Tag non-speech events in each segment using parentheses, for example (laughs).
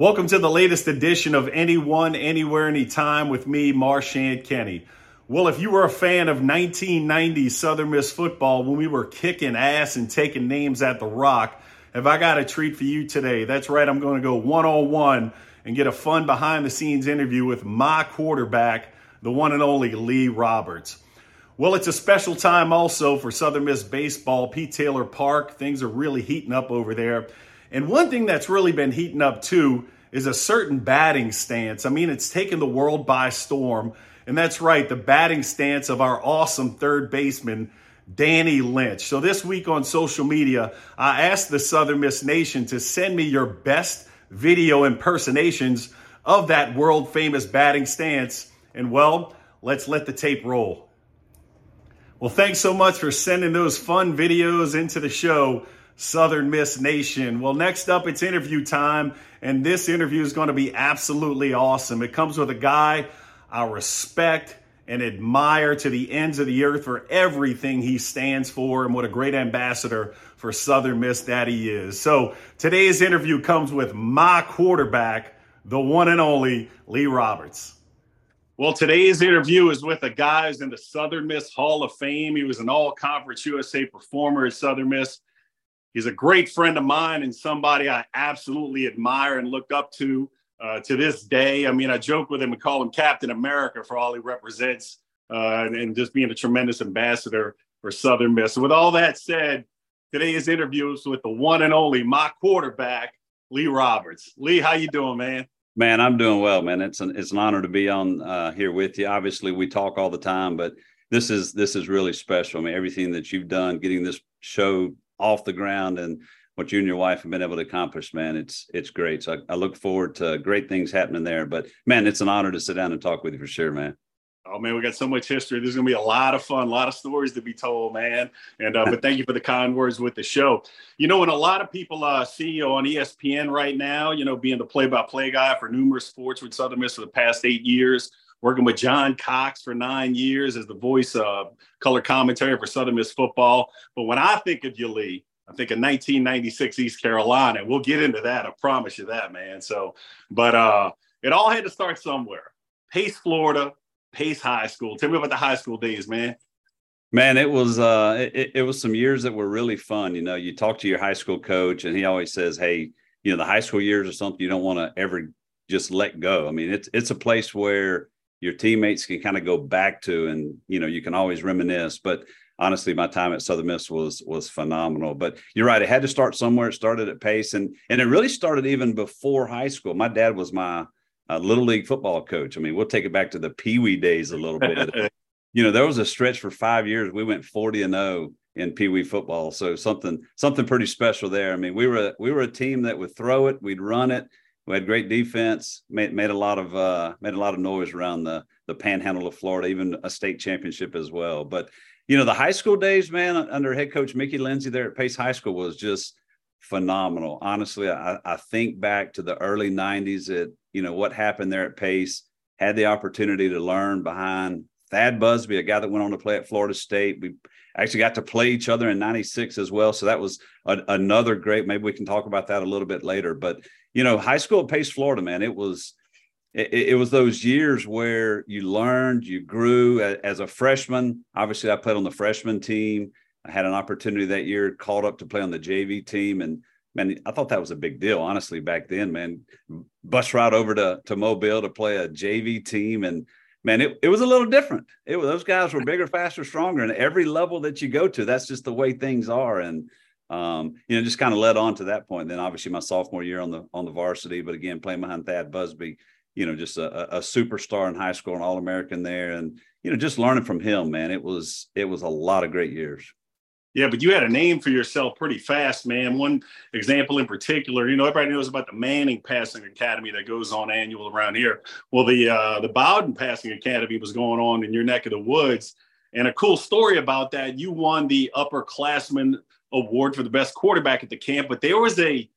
Welcome to the latest edition of Anyone, Anywhere, Anytime with me, Marchant Kenney. Well, if you were a fan of 1990 Southern Miss football when we were kicking ass and taking names at the Rock, have I got a treat for you today? That's right, I'm going to go one on one and get a fun behind the scenes interview with my quarterback, the one and only Lee Roberts. Well, it's a special time also for Southern Miss baseball, Pete Taylor Park. Things are really heating up over there. And one thing that's really been heating up too is a certain batting stance. I mean, it's taken the world by storm. And that's right, the batting stance of our awesome third baseman, Danny Lynch. So this week on social media, I asked the Southern Miss Nation to send me your best video impersonations of that world famous batting stance. And well, let's let the tape roll. Well, thanks so much for sending those fun videos into the show. Southern Miss Nation. Well, next up, it's interview time, and this interview is going to be absolutely awesome. It comes with a guy I respect and admire to the ends of the earth for everything he stands for and what a great ambassador for Southern Miss that he is. So today's interview comes with my quarterback, the one and only Lee Roberts. Well, today's interview is with a guy who's in the Southern Miss Hall of Fame. He was an all conference USA performer at Southern Miss he's a great friend of mine and somebody I absolutely admire and look up to uh, to this day. I mean, I joke with him and call him Captain America for all he represents uh, and, and, just being a tremendous ambassador for Southern Miss. So with all that said, today's interview is with the one and only my quarterback, Lee Roberts. Lee, how you doing, man? Man, I'm doing well, man. It's an it's an honor to be on uh, here with you. Obviously, we talk all the time, but this is this is really special. I mean, everything that you've done, getting this show off the ground and what you and your wife have been able to accomplish, man, it's it's great. So I, I, look forward to great things happening there. But man, it's an honor to sit down and talk with you for sure, man. Oh man, we got so much history. There's gonna be a lot of fun, a lot of stories to be told, man. And uh, but thank you for the kind words with the show. You know, when a lot of people uh, see you on ESPN right now, you know, being the play-by-play guy for numerous sports with Southern Miss for the past eight years, working with John Cox for nine years as the voice of color commentary for Southern Miss football. But when I think of you, Lee, I think in 1996 East Carolina. We'll get into that. I promise you that, man. So, but uh, it all had to start somewhere. Pace, Florida, Pace High School. Tell me about the high school days, man. Man, it was uh, it, it was some years that were really fun. You know, you talk to your high school coach, and he always says, "Hey, you know, the high school years are something you don't want to ever just let go." I mean, it's it's a place where your teammates can kind of go back to and you know you can always reminisce but honestly my time at southern miss was was phenomenal. But you're right it had to start somewhere. It started at pace and and it really started even before high school. My dad was my uh, little league football coach. I mean we'll take it back to the pee wee days a little bit. (laughs) You know there was a stretch for five years we went 40 and 0 in pee wee football so something something pretty special there. I mean we were we were a team that would throw it we'd run it we had great defense, made, made a lot of uh, made a lot of noise around the the Panhandle of Florida, even a state championship as well. But you know, the high school days, man, under head coach Mickey Lindsay there at Pace High School was just phenomenal. Honestly, I, I think back to the early '90s at you know what happened there at Pace. Had the opportunity to learn behind Thad Busby, a guy that went on to play at Florida State. We actually got to play each other in 96 as well. So that was a, another great, maybe we can talk about that a little bit later. But you know, high school at Pace, Florida, man, it was it, it, was those years where you learned, you grew as a freshman. Obviously, I played on the freshman team. I had an opportunity that year, called up to play on the JV team, and man, I thought that was a big deal, honestly, back then. Man, bus ride over to to Mobile to play a JV team, and man, it, it was a little different. It was those guys were bigger, faster, stronger, and every level that you go to, that's just the way things are. And um, you know, just kind of led on to that point. Then obviously my sophomore year on the on the varsity, but again playing behind Thad Busby, you know, just a, a superstar in high school, an All American there, and you know, just learning from him, man. It was it was a lot of great years. Yeah, but you had a name for yourself pretty fast, man. One example in particular, you know, everybody knows about the Manning Passing Academy that goes on annual around here. Well, the uh, the Bowden Passing Academy was going on in your neck of the woods, and a cool story about that. You won the upperclassman award for the best quarterback at the camp, but there was a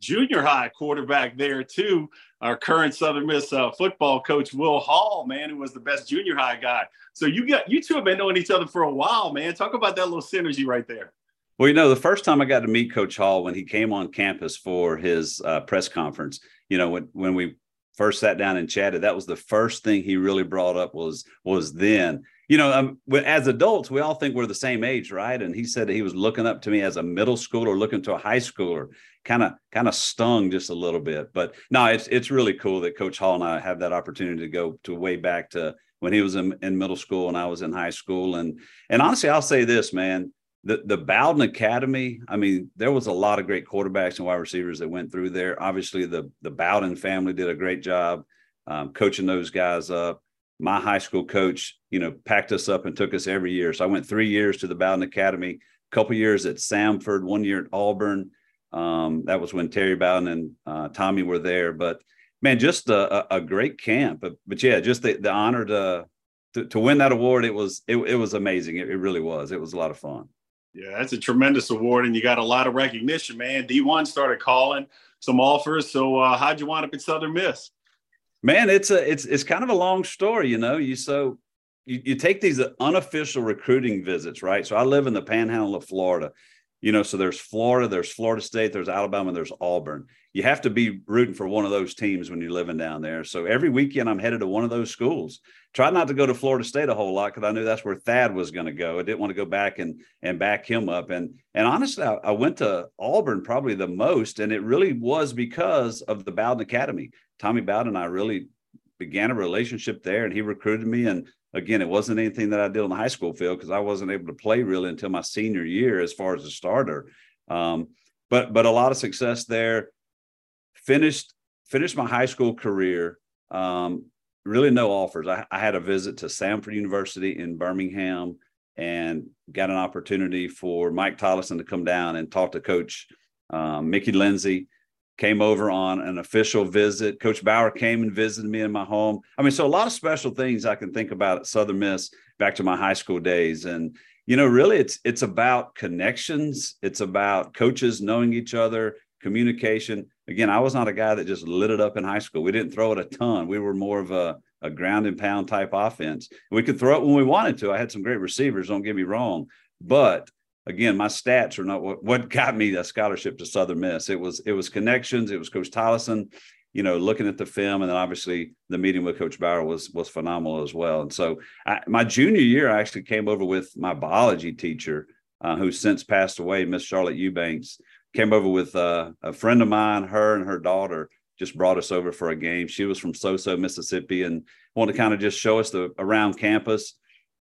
junior high quarterback there too. Our current Southern Miss uh, football coach, Will Hall, man, who was the best junior high guy. So you got you two have been knowing each other for a while, man. Talk about that little synergy right there. Well, you know, the first time I got to meet Coach Hall when he came on campus for his uh, press conference, you know, when when we first sat down and chatted, that was the first thing he really brought up was was then. You know, um, as adults, we all think we're the same age, right? And he said he was looking up to me as a middle schooler, looking to a high schooler, kind of kind of stung just a little bit. But no, it's it's really cool that Coach Hall and I have that opportunity to go to way back to when he was in, in middle school and I was in high school. And and honestly, I'll say this, man, the the Bowden Academy. I mean, there was a lot of great quarterbacks and wide receivers that went through there. Obviously, the the Bowden family did a great job um, coaching those guys up. My high school coach, you know, packed us up and took us every year. So I went three years to the Bowden Academy, a couple years at Samford, one year at Auburn. Um, that was when Terry Bowden and uh, Tommy were there. But man, just a, a, great camp. But, but yeah, just the, the honor to, to, to win that award. It was it, it was amazing. It, it really was. It was a lot of fun. Yeah, that's a tremendous award, and you got a lot of recognition, man. D1 started calling some offers. So, uh, how'd you wind up at Southern Miss? Man, it's a it's it's kind of a long story, you know. You so you, you take these unofficial recruiting visits, right? So I live in the Panhandle of Florida, you know. So there's Florida, there's Florida State, there's Alabama, there's Auburn. You have to be rooting for one of those teams when you're living down there. So every weekend I'm headed to one of those schools tried not to go to Florida State a whole lot because I knew that's where Thad was going to go. I didn't want to go back and and back him up. And and honestly, I, I, went to Auburn probably the most, and it really was because of the Bowden Academy. Tommy Bowden and I really began a relationship there, and he recruited me. And again, it wasn't anything that I did on the high school field because I wasn't able to play really until my senior year as far as a starter. Um, but but a lot of success there. Finished finished my high school career. Um, really no offers. I, I, had a visit to Samford University in Birmingham and got an opportunity for Mike Tollison to come down and talk to Coach um, Mickey Lindsay. Came over on an official visit. Coach Bower came and visited me in my home. I mean, so a lot of special things I can think about at Southern Miss back to my high school days. And you know, really, it's it's about connections. It's about coaches knowing each other, communication. Again, I was not a guy that just lit it up in high school. We didn't throw it a ton. We were more of a, a ground and pound type offense. We could throw it when we wanted to. I had some great receivers, don't get me wrong. But again, my stats are not what, what got me a scholarship to Southern Miss. It was it was connections, it was Coach Tollison, you know, looking at the film, and then obviously the meeting with Coach Bower was was phenomenal as well. And so I, my junior year, I actually came over with my biology teacher, uh, who's since passed away, Miss Charlotte Eubanks came over with uh, a friend of mine, her and her daughter just brought us over for a game. She was from Soso, Mississippi, and wanted to kind of just show us the around campus.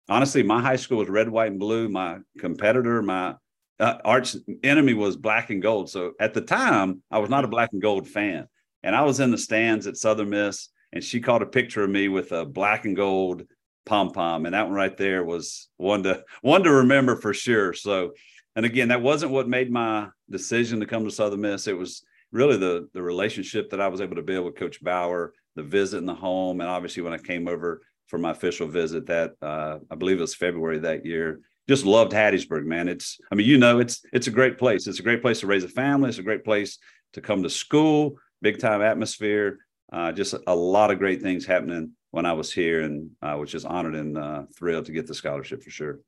Honestly, my high school was red, white, and blue. My competitor, my uh, arch enemy was black and gold. So at the time, I was not a black and gold fan. And I was in the stands at Southern Miss, and she caught a picture of me with a black and gold pom pom, and that one right there was one to (laughs) one to remember for sure. So and again, that wasn't what made my decision to come to Southern Miss. It was really the the relationship that I was able to build with Coach Bower, the visit in the home, and obviously when I came over for my official visit, that uh, I believe it was February that year. Just loved Hattiesburg, man. It's I mean, you know, it's it's a great place. It's a great place to raise a family. It's a great place to come to school. Big time atmosphere. Uh, just a lot of great things happening when I was here, and I was just honored and uh, thrilled to get the scholarship for sure.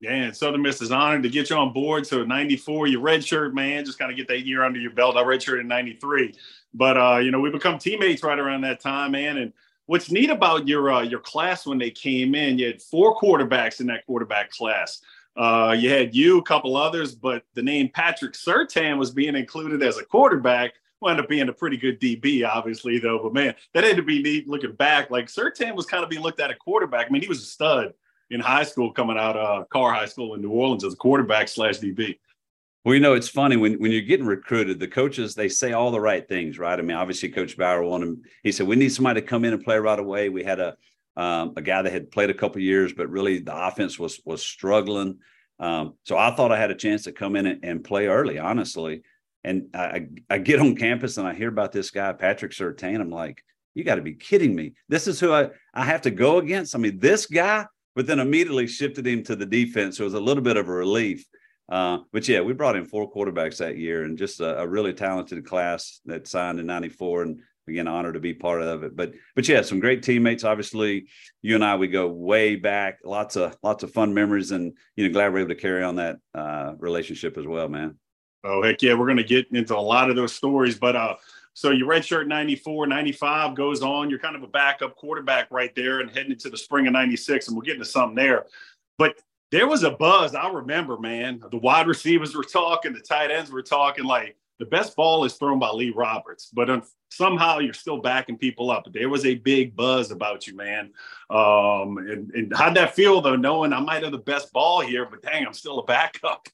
Yeah, and Southern Miss is honored to get you on board. So 94, your red shirt, man, just kind of get that year under your belt. I redshirted in 93. But uh, you know, we become teammates right around that time, man. And what's neat about your uh, your class when they came in, you had four quarterbacks in that quarterback class. Uh, you had you, a couple others, but the name Patrick Surtain was being included as a quarterback. Wound up being a pretty good DB, obviously, though. But man, that had to be neat looking back. Like Surtain was kind of being looked at a quarterback. I mean, he was a stud in high school coming out of uh, Karr High School in New Orleans as a quarterback slash DB. Well, you know, it's funny when, when you're getting recruited, the coaches, they say all the right things, right? I mean, obviously Coach Bower wanted, he said, we need somebody to come in and play right away. We had a, um, a guy that had played a couple years, but really the offense was, was struggling. Um, so I thought I had a chance to come in and, and play early, honestly. And I, I get on campus and I hear about this guy, Patrick Surtain. I'm like, you got to be kidding me. This is who I, I have to go against. I mean, this guy but then immediately shifted him to the defense. So it was a little bit of a relief. Uh, but yeah, we brought in four quarterbacks that year and just a, a really talented class that signed in 94 and again honored to be part of it. But but yeah some great teammates. Obviously you and i we go way back. Lots of lots of fun memories and you know glad we're able to carry on that uh, relationship as well man. Oh heck yeah. We're going to get into a lot of those stories but uh so your red shirt 94 95 goes on. You're kind of a backup quarterback right there and heading into the spring of 96 and we'll get into something there. But there was a buzz i remember man the wide receivers were talking the tight ends were talking like the best ball is thrown by Lee Roberts, but somehow you're still backing people up. But there was a big buzz about you, man. Um, and, and how'd that feel though, knowing I might have the best ball here, but dang, I'm still a backup.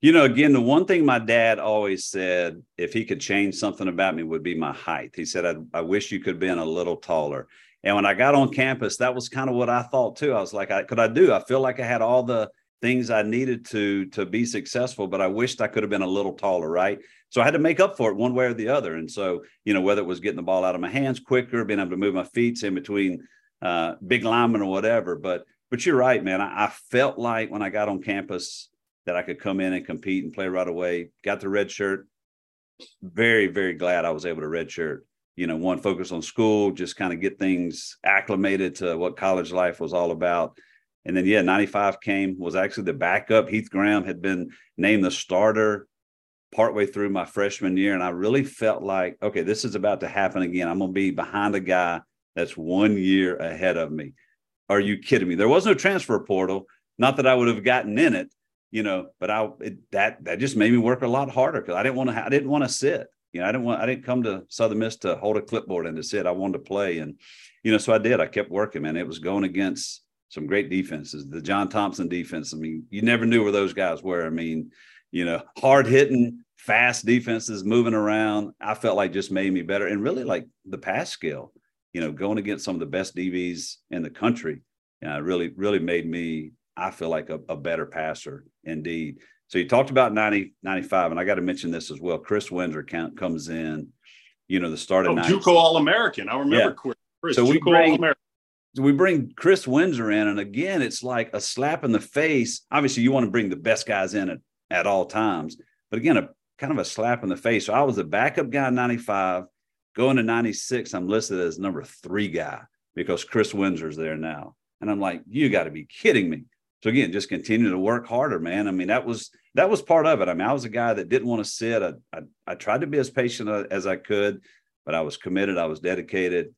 You know, again, the one thing my dad always said, if he could change something about me, would be my height. He said, I, I wish you could have been a little taller. And when I got on campus, that was kind of what I thought too. I was like, I, could I do? I feel like I had all the things I needed to to be successful, but I wished I could have been a little taller, right? So I had to make up for it one way or the other. And so, you know, whether it was getting the ball out of my hands quicker, being able to move my feet in between uh, big linemen or whatever. But but you're right, man. I, I felt like when I got on campus that I could come in and compete and play right away. Got the red shirt. Very, very glad I was able to red shirt. You know, one focus on school, just kind of get things acclimated to what college life was all about and then, yeah, 95 came, was actually the backup. Heath Graham had been named the starter partway through my freshman year. And I really felt like, okay, this is about to happen again. I'm going to be behind a guy that's one year ahead of me. Are you kidding me? There was no transfer portal. Not that I would have gotten in it, you know, but I it, that that just made me work a lot harder because I didn't want to. I didn't want to sit. You know, I didn't want. I didn't come to Southern Miss to hold a clipboard and to sit. I wanted to play, and you know, so I did. I kept working, man. It was going against some great defenses. The John Thompson defense. I mean, you never knew where those guys were. I mean, you know, hard hitting, fast defenses, moving around. I felt like just made me better, and really like the pass skill. You know, going against some of the best DBs in the country, uh, really, really made me. I feel like a, a better passer indeed. So you talked about 90, 95, and I got to mention this as well. Chris Windsor count comes in, you know, the start of oh, JUCO All American. I remember yeah. Chris. So we bring, All-American we bring Chris Windsor in, and again, it's like a slap in the face. Obviously, you want to bring the best guys in at, at all times, but again, a kind of a slap in the face. So I was a backup guy in 95. Going to 96, I'm listed as number three guy because Chris Windsor's there now. And I'm like, you got to be kidding me. So again, just continue to work harder, man. I mean, that was that was part of it. I mean, I was a guy that didn't want to sit. I, I, I tried to be as patient as I could, but I was committed. I was dedicated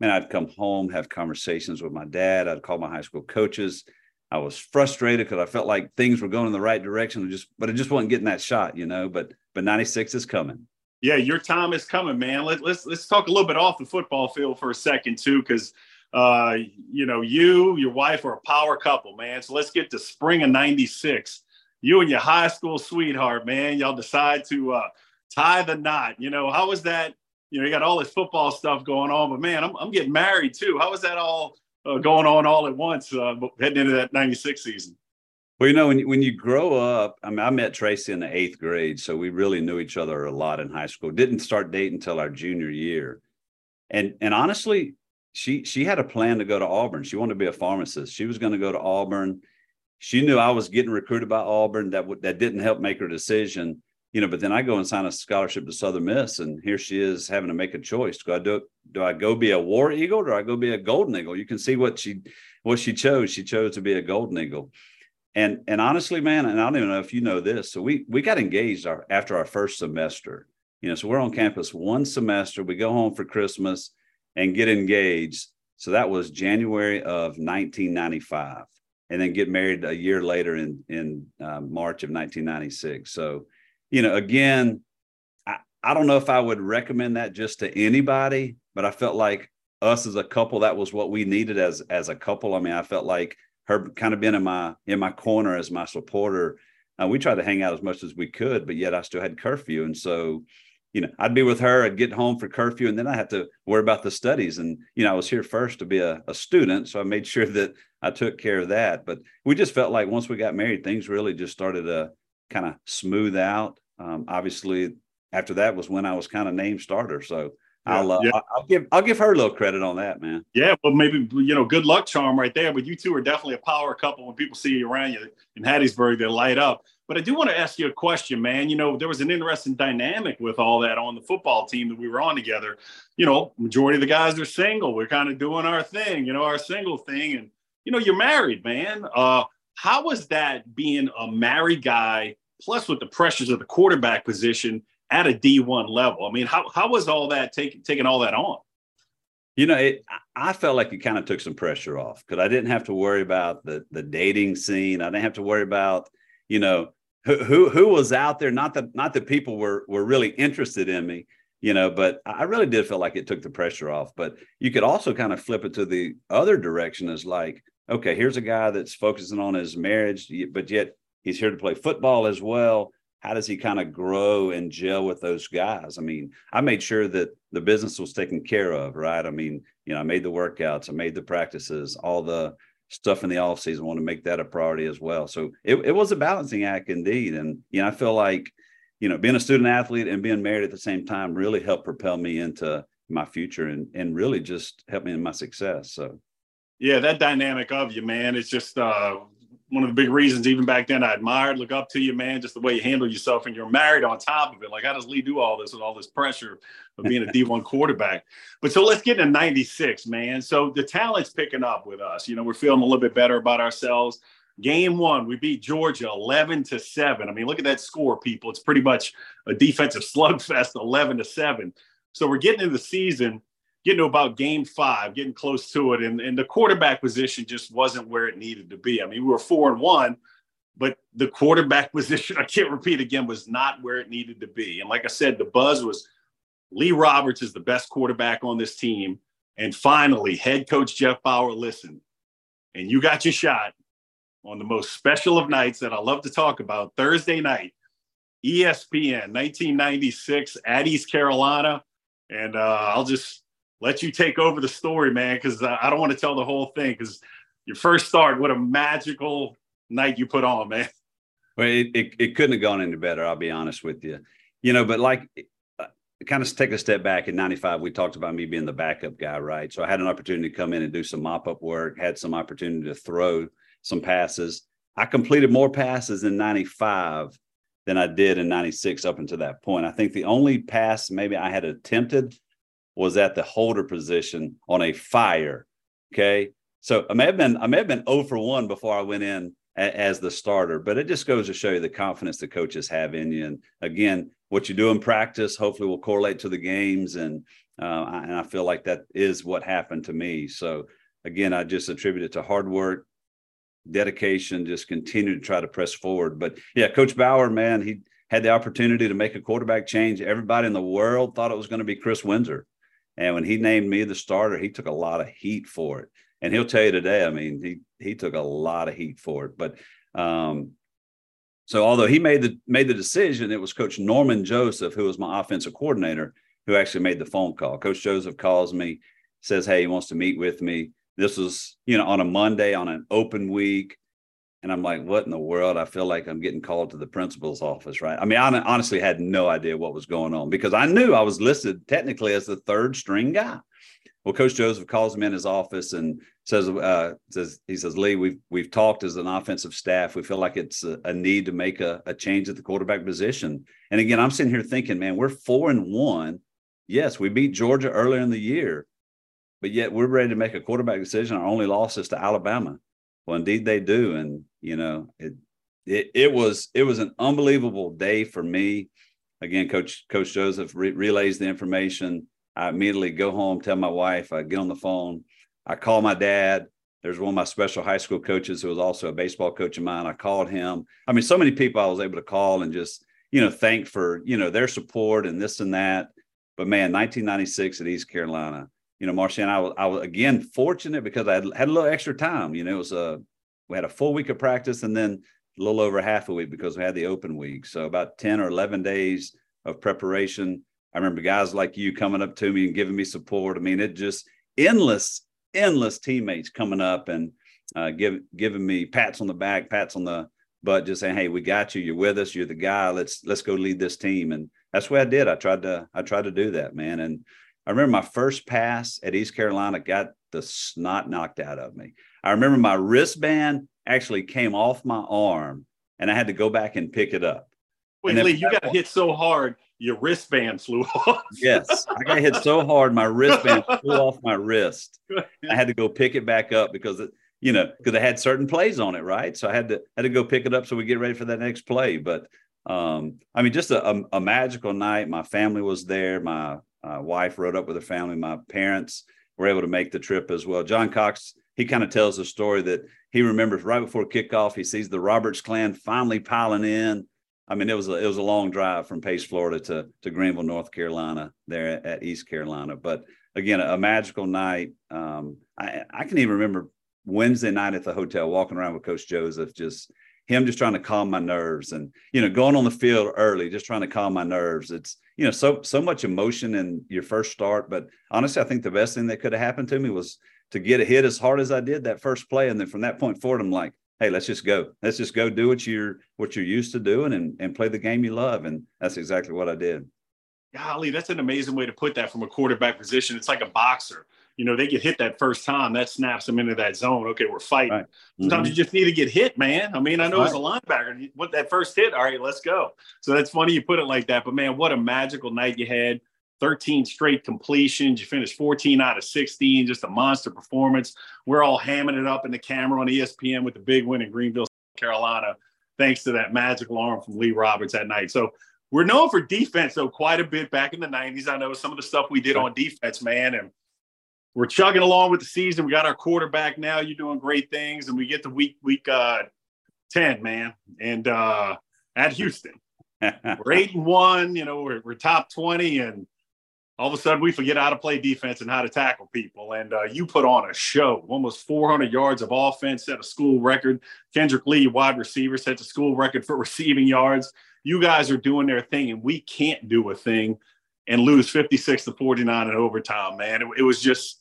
man, I'd come home, have conversations with my dad. I'd call my high school coaches. I was frustrated because I felt like things were going in the right direction, just but it just wasn't getting that shot, you know. But but 96 is coming. Yeah, your time is coming, man. Let, let's let's talk a little bit off the football field for a second too, because uh, you know you, your wife are a power couple, man. So let's get to spring of '96. You and your high school sweetheart, man, y'all decide to uh, tie the knot. You know, how was that? you know, you got all this football stuff going on, but man, I'm, I'm getting married too. How was that all uh, going on all at once uh, heading into that 96 season? Well, you know, when, when you grow up, I mean, I met Tracy in the eighth grade, so we really knew each other a lot in high school. Didn't start dating until our junior year. And, and honestly, she, she had a plan to go to Auburn. She wanted to be a pharmacist. She was going to go to Auburn. She knew I was getting recruited by Auburn. That, w- that didn't help make her decision you know, but then I go and sign a scholarship to Southern Miss, and here she is having to make a choice. Do I do do I go be a war eagle or do I go be a golden eagle? You can see what she what she chose. She chose to be a golden eagle. And and honestly, man, and I don't even know if you know this. So we we got engaged our, after our first semester. You know, so we're on campus one semester. We go home for Christmas and get engaged. So that was January of 1995, and then get married a year later in in uh, March of 1996. So you know, again, I, I don't know if I would recommend that just to anybody, but I felt like us as a couple, that was what we needed as as a couple. I mean, I felt like her kind of being in my in my corner as my supporter. Uh, we tried to hang out as much as we could, but yet I still had curfew, and so you know, I'd be with her, I'd get home for curfew, and then I had to worry about the studies. And, you know, I was here first to be a, a, student. So I made (laughs) sure that I took care of that. But we just felt like once we got married, things really just started to kind of smooth out. Um, obviously, after that was when I was kind of named starter. So Yeah, I'll, uh, yeah. I'll give I'll give her a little credit on that, man. Yeah, well, maybe you know, good luck charm right there. But you two are definitely a power couple. When people see you around you in Hattiesburg, they light up. But I do want to ask you a question, man. You know, there was an interesting dynamic with all that on the football team that we were on together. You know, majority of the guys are single. We're kind of doing our thing, you know, our single thing. And, you know, you're married, man. Uh, how was that being a married guy, plus with the pressures of the quarterback position at a D1 level? I mean, how, how was all that taking taking all that on? You know, it, I felt like it kind of took some pressure off because I didn't have to worry about the the dating scene. I didn't have to worry about you know who who, who was out there. Not that not that people were were really interested in me, you know, but I really did feel like it took the pressure off. But you could also kind of flip it to the other direction as like, okay, here's a guy that's focusing on his marriage, but yet he's here to play football as well. How does he kind of grow and gel with those guys? I mean, I made sure that the business was taken care of, right? I mean, you know, I made the workouts, I made the practices, all the stuff in the off season. Want to make that a priority as well. So it, it was a balancing act indeed. And, you know, I feel like, you know, being a student athlete and being married at the same time really helped propel me into my future and, and really just helped me in my success. So, yeah, that dynamic of you, man, it's just uh, one of the big reasons even back then I admired, look up to you, man, just the way you handle yourself and you're married on top of it. Like, how does Lee do all this with all this pressure of being a D1 (laughs) quarterback? But so let's get into 96, man. So the talent's picking up with us. You know, we're feeling a little bit better about ourselves. Game one, we beat Georgia 11 to 7. I mean, look at that score, people. It's pretty much a defensive (laughs) slugfest 11 to 7. So we're getting into the season getting to about game five, getting close to it, and, and the quarterback position just wasn't where it needed to be. I mean, we were four and one, but the quarterback (laughs) position, I can't repeat again, was not where it needed to be. And like I said, the buzz was Lee Roberts is the best quarterback on this team. And finally, head coach Jeff Bower listened, and you got your shot on the most special of nights that I love to talk about Thursday night, ESPN 1996 at East Carolina. And uh, I'll just let you take over the story, man, because I don't want to tell the whole thing. Because your first start, what a magical night you put on, man. Well, it, it, it couldn't have gone any better. I'll be honest with you. You know, but like, uh, kind of take a step back in 95 we talked about me being the backup guy right so i had an opportunity to come in and do some mop-up work had some opportunity to throw some passes i completed more passes in 95 than i did in 96 up until that point i think the only pass maybe i had attempted was at the holder position on a fire. Okay. So I may have been I may have been 0 for 1 before I went in a, as the starter, but it just goes to show you the confidence the coaches have in you. And again, what you do in practice hopefully will correlate to the games. And uh, and I feel like that is what happened to me. So again, I just attribute it to hard work, dedication, just continue to try to press forward. But yeah, Coach Bower, man, he had the opportunity to make a quarterback change. Everybody in the world thought it was going to be Chris Windsor. And when he named me the starter, he took a lot of heat for it. And he'll tell you today, I mean, he he took a lot of heat for it. But um, so although he made the made the decision, it was Coach Norman Joseph, who was my offensive coordinator, who actually made the phone call. Coach Joseph calls me, says, Hey, he wants to meet with me. This was, you know, on a Monday on an open week. And I'm like, what in the world? I feel like I'm getting called to the principal's office, right? I mean, I honestly had no idea what was going on because I knew I was listed technically as the third string guy. Well, Coach Joseph calls me in his office and says, uh, says he says, Lee, we've we've talked as an offensive staff. We feel like it's a, a need to make a, a change at the quarterback position. And again, I'm sitting here thinking, man, we're four and one. Yes, we beat Georgia earlier in the year, but yet we're ready to make a quarterback decision. Our only loss is to Alabama. Well, indeed they do, and you know it. It, it was it was an unbelievable day for me. Again, Coach Coach Joseph re- relays the information. I immediately go home, tell my wife. I get on the phone. I call my dad. There's one of my special high school coaches who was also a baseball coach of mine. I called him. I mean, so many people I was able to call and just you know thank for you know their support and this and that. But man, 1996 at East Carolina, you know, Marchant, I was, I was again fortunate because I had, had a little extra time. You know, it was a we had a full week of practice and then a little over half a week because we had the open week. So about 10 or 11 days of preparation. I remember guys like you coming up to me and giving me support. I mean, it just endless, endless teammates coming up and uh, give, giving me pats on the back, pats on the butt, just saying, "Hey, we got you. You're with us. You're the guy. Let's let's go lead this team." And that's what I did. I tried to I tried to do that, man. And I remember my first pass at East Carolina got the snot knocked out of me. I remember my wristband actually came off my arm and I had to go back and pick it up. Wait, Lee, you got hit so hard, your wristband flew (laughs) off. yes, I got hit so hard, my wristband (laughs) flew off my wrist. I had to go pick it back up because it, you know, because I had certain plays on it, right? So I had to had to go pick it up so we get ready for that next play. But um, I mean, just a, a, a magical night. My family was there. My uh, wife rode up with her family. My parents were able to make the trip as well. John Cox, he kind of tells a story that he remembers right before kickoff. He sees the Roberts clan finally piling in. I mean, it was a, it was a long drive from Pace, Florida to to Greenville, North Carolina, there at, East Carolina. But again, a, a magical night. Um, I, I can even remember Wednesday night at the hotel, walking around with Coach Joseph, just him just trying to calm my nerves and you know going on the field early just trying to calm my nerves it's you know so so much emotion in your first start but honestly i think the best thing that could have happened to me was to get a hit as hard as i did that first play and then from that point forward i'm like hey let's just go let's just go do what you're what you're used to doing and and play the game you love and that's exactly what i did golly that's an amazing way to put that from a quarterback position it's like a boxer you know, they get hit that first time, that snaps them into that zone. Okay, we're fighting. Right. Sometimes mm-hmm. you just need to get hit, man. I mean, I know right. as a linebacker, what that first hit, all right, let's go. So that's funny you put it like that. But man, what a magical night you had. 13 straight completions. You finished 14 out of 16, just a monster performance. We're all hamming it up in the camera on ESPN with the big win in Greenville, Carolina, thanks to that magical arm from Lee Roberts that night. So we're known for defense, though, quite a bit back in the 90s. I know some of the stuff we did on defense, man. And we're chugging along with the season. We got our quarterback now. You're doing great things, and we get to week week uh, ten, man, and uh, at Houston, (laughs) we're eight and one. You know, we're, we're top twenty, and all of a sudden we forget how to play defense and how to tackle people. And uh, you put on a show, almost 400 yards of offense, set a school record. Kendrick Lee, wide receiver, set the school record for (laughs) receiving yards. You guys are doing their thing, and we can't do a thing and lose 56 to 49 in overtime, man. It, it was just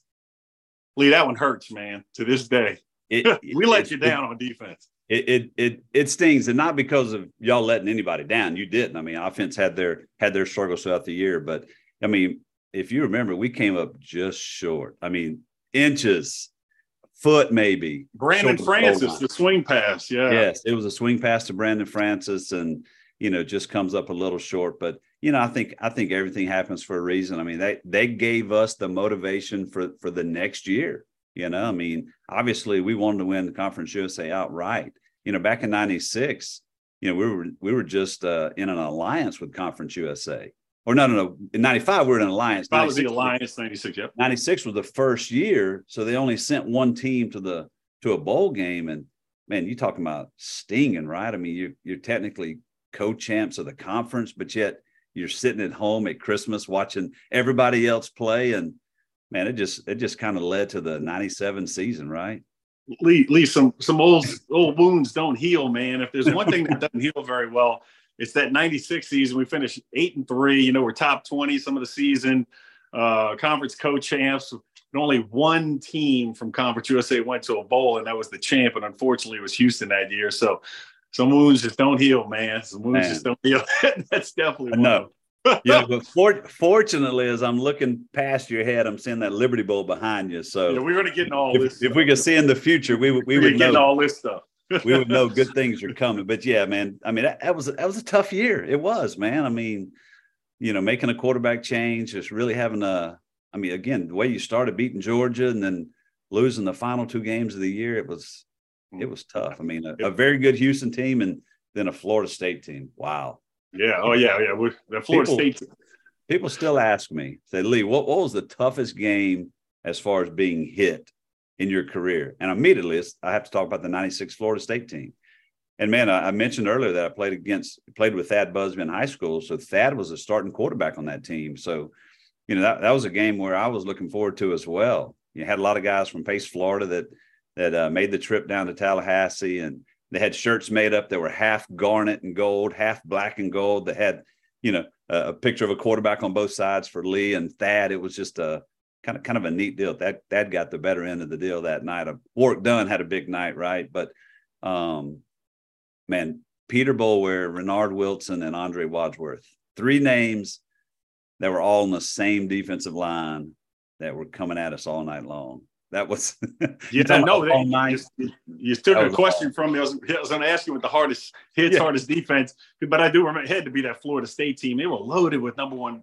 Lee, that one hurts, man. To this day, it, (laughs) we let it, you down on defense. It, it it it stings, and not because of y'all letting anybody down. You didn't. I mean, offense had their had their struggles throughout the year, but I mean, if you remember, we came up just short. I mean, inches, foot maybe. Brandon Francis, the swing pass. Yeah. Yes, it was a swing pass to Brandon Francis, and you know, just comes up a little short. But you know, I think I think everything happens for a reason. I mean, they they gave us the motivation for for the next year. You know, I mean, obviously we wanted to win the Conference USA outright. You know, back in '96, you know, we were we were just uh, in an alliance with Conference USA. Or no, no, no. In '95, we were in an alliance. That was the alliance. '96, yep. '96 was the first year, so they only sent one team to the to a bowl game, and man, you talking about stinging, right? I mean, you you're technically co-champs of the conference, but yet you're sitting at home at Christmas watching everybody else play. And man, it just it just kind of led to the 97 season, right? Lee, Lee, some some old old wounds don't heal, man. If there's one thing that (laughs) doesn't heal very well, it's that 96 season. We finished eight and three. You know, we're top 20 some of the season, uh, conference co-champs. And only one team from Conference USA went to a bowl, and that was the champ. And unfortunately, it was Houston that year. So some wounds just don't heal, man. Some wounds man. just don't heal. (laughs) That's definitely no. yeah, (laughs) but for, fortunately, as I'm looking past your head, I'm seeing that Liberty Bowl behind you. So yeah, we're going to get in all if, this. If we could see in the future, we would we would know all this stuff. We would know good things are coming. But yeah, man, I mean that, that was that was a tough year. It was, man. I mean, you know, making a quarterback change, just really having a. I mean, again, the way you started beating Georgia and then losing the final two games of the year, it was it was tough. I mean, a, a, very good Houston team and then a Florida State team. Wow. Yeah. Oh yeah. Yeah. We're, the Florida people, State. People still ask me, say, Lee, what, what was the toughest game as far as being hit in your career? And immediately I have to talk about the 96 Florida State team. And man, I, I mentioned earlier that I played against, played with Thad Busby in high school. So Thad was a starting quarterback on that team. So, you know, that, that was a game where I was looking forward to as well. You had a lot of guys from Pace, Florida that that uh, made the trip down to Tallahassee, and they had shirts made up that were half garnet and gold, half black and gold. That had, you know, a, a picture of a quarterback on both sides for Lee and Thad. It was just a kind of kind of a neat deal. That Thad got the better end of the deal that night. Warrick Dunn had a big night, right? But um, man, Peter Boulware, Reinard Wilson, and Andre Wadsworth, three names that were all on the same defensive line that were coming at us all night long. That was (laughs) yeah, I know that. You, you, took a question from me. I was, I was going to ask you what the hardest hits, yeah. hardest defense, but I do remember it had to be that Florida State team. They were loaded with number one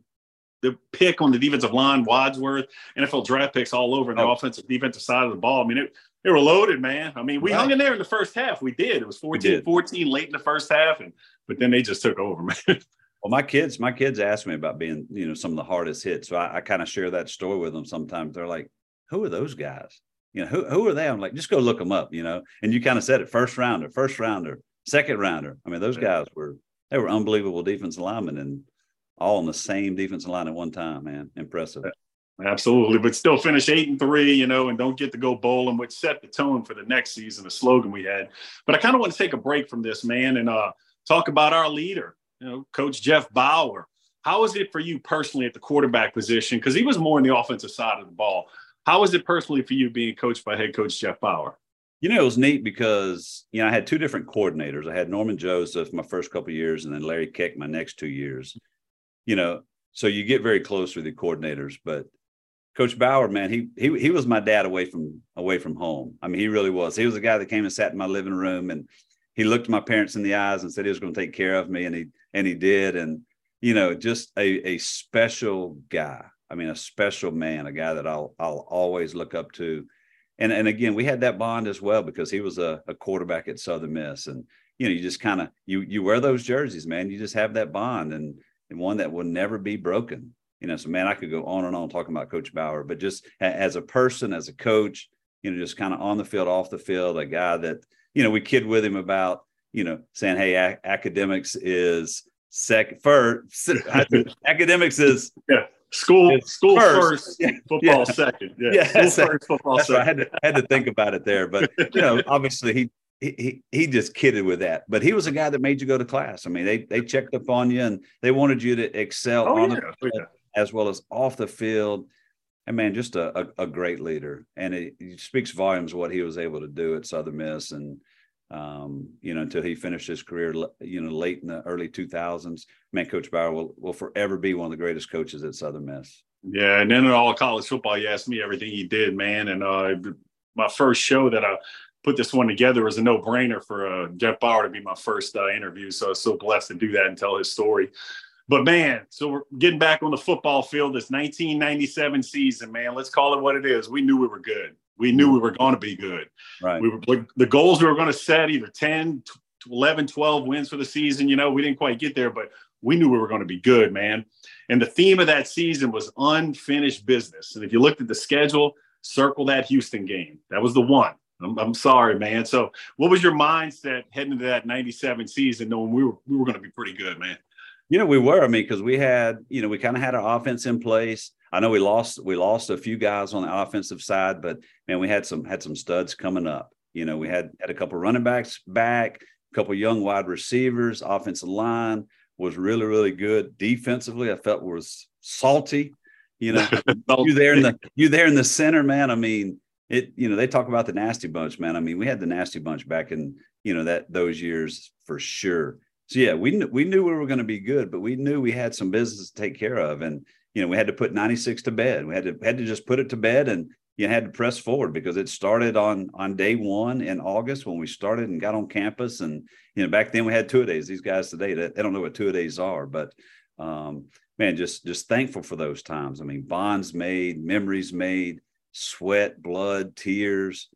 the pick on the defensive line, Wadsworth, NFL draft picks all over the oh. offensive defensive side of the ball. I mean, it, they were loaded, man. I mean, we right. hung in there in the first half. We did. It was 14 14 late in the first half, and but then they just took over, (laughs) man. Well, my kids, my kids ask me about being, you know, some of the hardest hits. So I, I kind of share that story with them sometimes. They're like, who are those guys? You know, who, who are they? I'm like, just go look them up, you know. And you kind of said it first rounder, first rounder, second rounder. I mean, those guys were they were unbelievable defensive linemen and all on the same defensive line at one time, man. Impressive. Absolutely, but still finish eight and three, you know, and don't get to go bowling, which set the tone for the next season, the slogan we had. But I kind of want to take a break from this, man, and uh, talk about our leader, you know, Coach Jeff Bower. How was it for you personally at the quarterback position? Because he was more on the offensive side of the ball. How was it personally for you being coached by head coach Jeff Bower? You know, it was neat because you know I had two different coordinators. I had Norman Joseph my first couple years, and then Larry Keck my next two years. You know, so you get very close with the coordinators. But Coach Bower, man, he he he was my dad away from away from home. I mean, he really was. He was a guy that came and sat in my living room, and he looked my parents in the eyes and said he was going to take care of me, and he and he did. And you know, just a a special guy. I mean, a special man, a guy that I'll I'll always look up to. And and again, we had that bond as well because he was a, a quarterback at Southern Miss, and you know, you just kind of you you wear those jerseys, man. You just have that bond, and and one that will never be broken. You know, so man, I could go on and on talking about Coach Bower, but just as a person, as a coach, you know, just kind of on the field, off the field, a guy that you know we kid with him about, you know, saying, hey, a- academics is second first, (laughs) academics is (laughs) yeah School, school first, first (laughs) football yeah. second. Yeah, yeah school first, football second. I had to, had to think about it there, but you know, obviously he he he just kidded with that. But he was a guy that made you go to class. I mean, they they checked up on you and they wanted you to excel oh, on yeah. the field as well as off the field. And man, just a, a, a great leader, and it, it, speaks volumes what he was able to do at Southern Miss and um, you know, until he finished his career, you know, late in the early 2000s. Man, Coach Bower will, will forever be one of the greatest coaches at Southern Miss. Yeah, and then in all college football, you asked me everything he did, man. And uh, my first show that I put this one together was a no brainer for uh, Jeff Bower to be my first uh, interview. So I was so blessed to do that and tell his story. But man, so we're getting back on the football field. This 1997 season, man. Let's call it what it is. We knew we were good. We knew we were going to be good. Right. We were the goals we were going to set either 10, 11, 12 wins for the season. You know, we didn't quite get there, but we knew we were going to be good, man. And the theme of that season was unfinished business. And if you looked at the schedule, circle that Houston game. That was the one. I'm, I'm sorry, man. So, what was your mindset heading into that 97 season, knowing we were we were going to be pretty good, man? You know, we were. I mean, because we had, you know, we kind of had our offense in place. I know we lost we lost a few guys on the offensive side, but man, we had some had some studs coming up. You know, we had had a couple running backs back, a couple young wide receivers, offensive line was really really good. Defensively, I felt was salty. You know, (laughs) you there in the you there in the center, man. I mean, it. You know, they talk about the nasty bunch, man. I mean, we had the nasty bunch back in you know that those years for sure. So yeah, we kn- we knew we were going to be good, but we knew we had some business to take care of, and you know, we had to put 96 to bed. We had to had to just put it to bed and you had to press forward because it started on on day one in August when we started and got on campus. And you know, back then we had two days. These guys today they, they don't know what two days are, but um, man, just just thankful for those times. I mean, bonds made, memories made, sweat, blood, tears.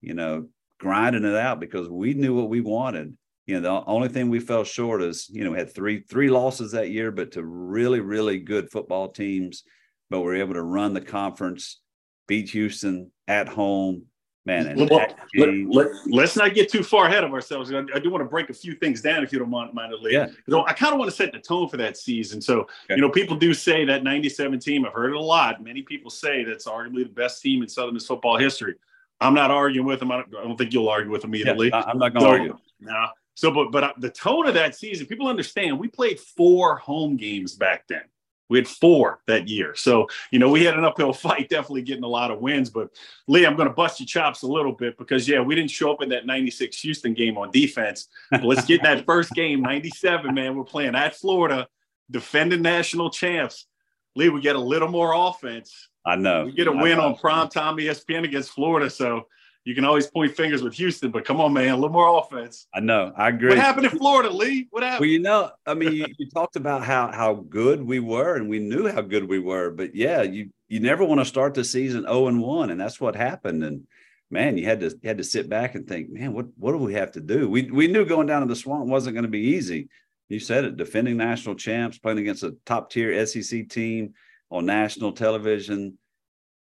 You know, grinding it out because we knew what we wanted you know the only thing we fell short is you know we had three three losses that year but to really really good football teams but we are able to run the conference beat houston at home man and well, let, us let, not get too far ahead of ourselves I, I, do want to break a few things down if you don't mind, mind Lee. yeah know, i kind of want to set the tone for that season so okay. you know people do say that 97 team i've heard it a lot many people say that's arguably the best team in southern miss football history i'm not arguing with them i don't, I don't think you'll argue with them either yeah, i'm not going to so, argue no so, but but uh, the tone of that season, people understand. We played four home games back then. We had four that year. So, you know, we had an uphill (laughs) fight, definitely getting a lot of wins. But Lee, I'm going to bust your chops a little bit because, yeah, we didn't show up in that 96 Houston game on defense. But let's get that first game, (laughs) 97, man. We're playing at Florida, defending national champs. Lee, we get a little more offense. I know. We get a win on prime time ESPN against Florida, so you can always point fingers with Houston, but come on, man, a little more offense. I know. I agree. What happened in Florida, Lee? What happened? Well, you know, I mean, you, you, talked about how how good we were, and we knew how good we were. But yeah, you you never want to start the season zero and one, and that's what happened. And man, you had to you had to sit back and think, man, what what do we have to do? We we knew going down to the swamp wasn't going to be easy. You said it, defending national champs, playing against a top tier SEC team on national television.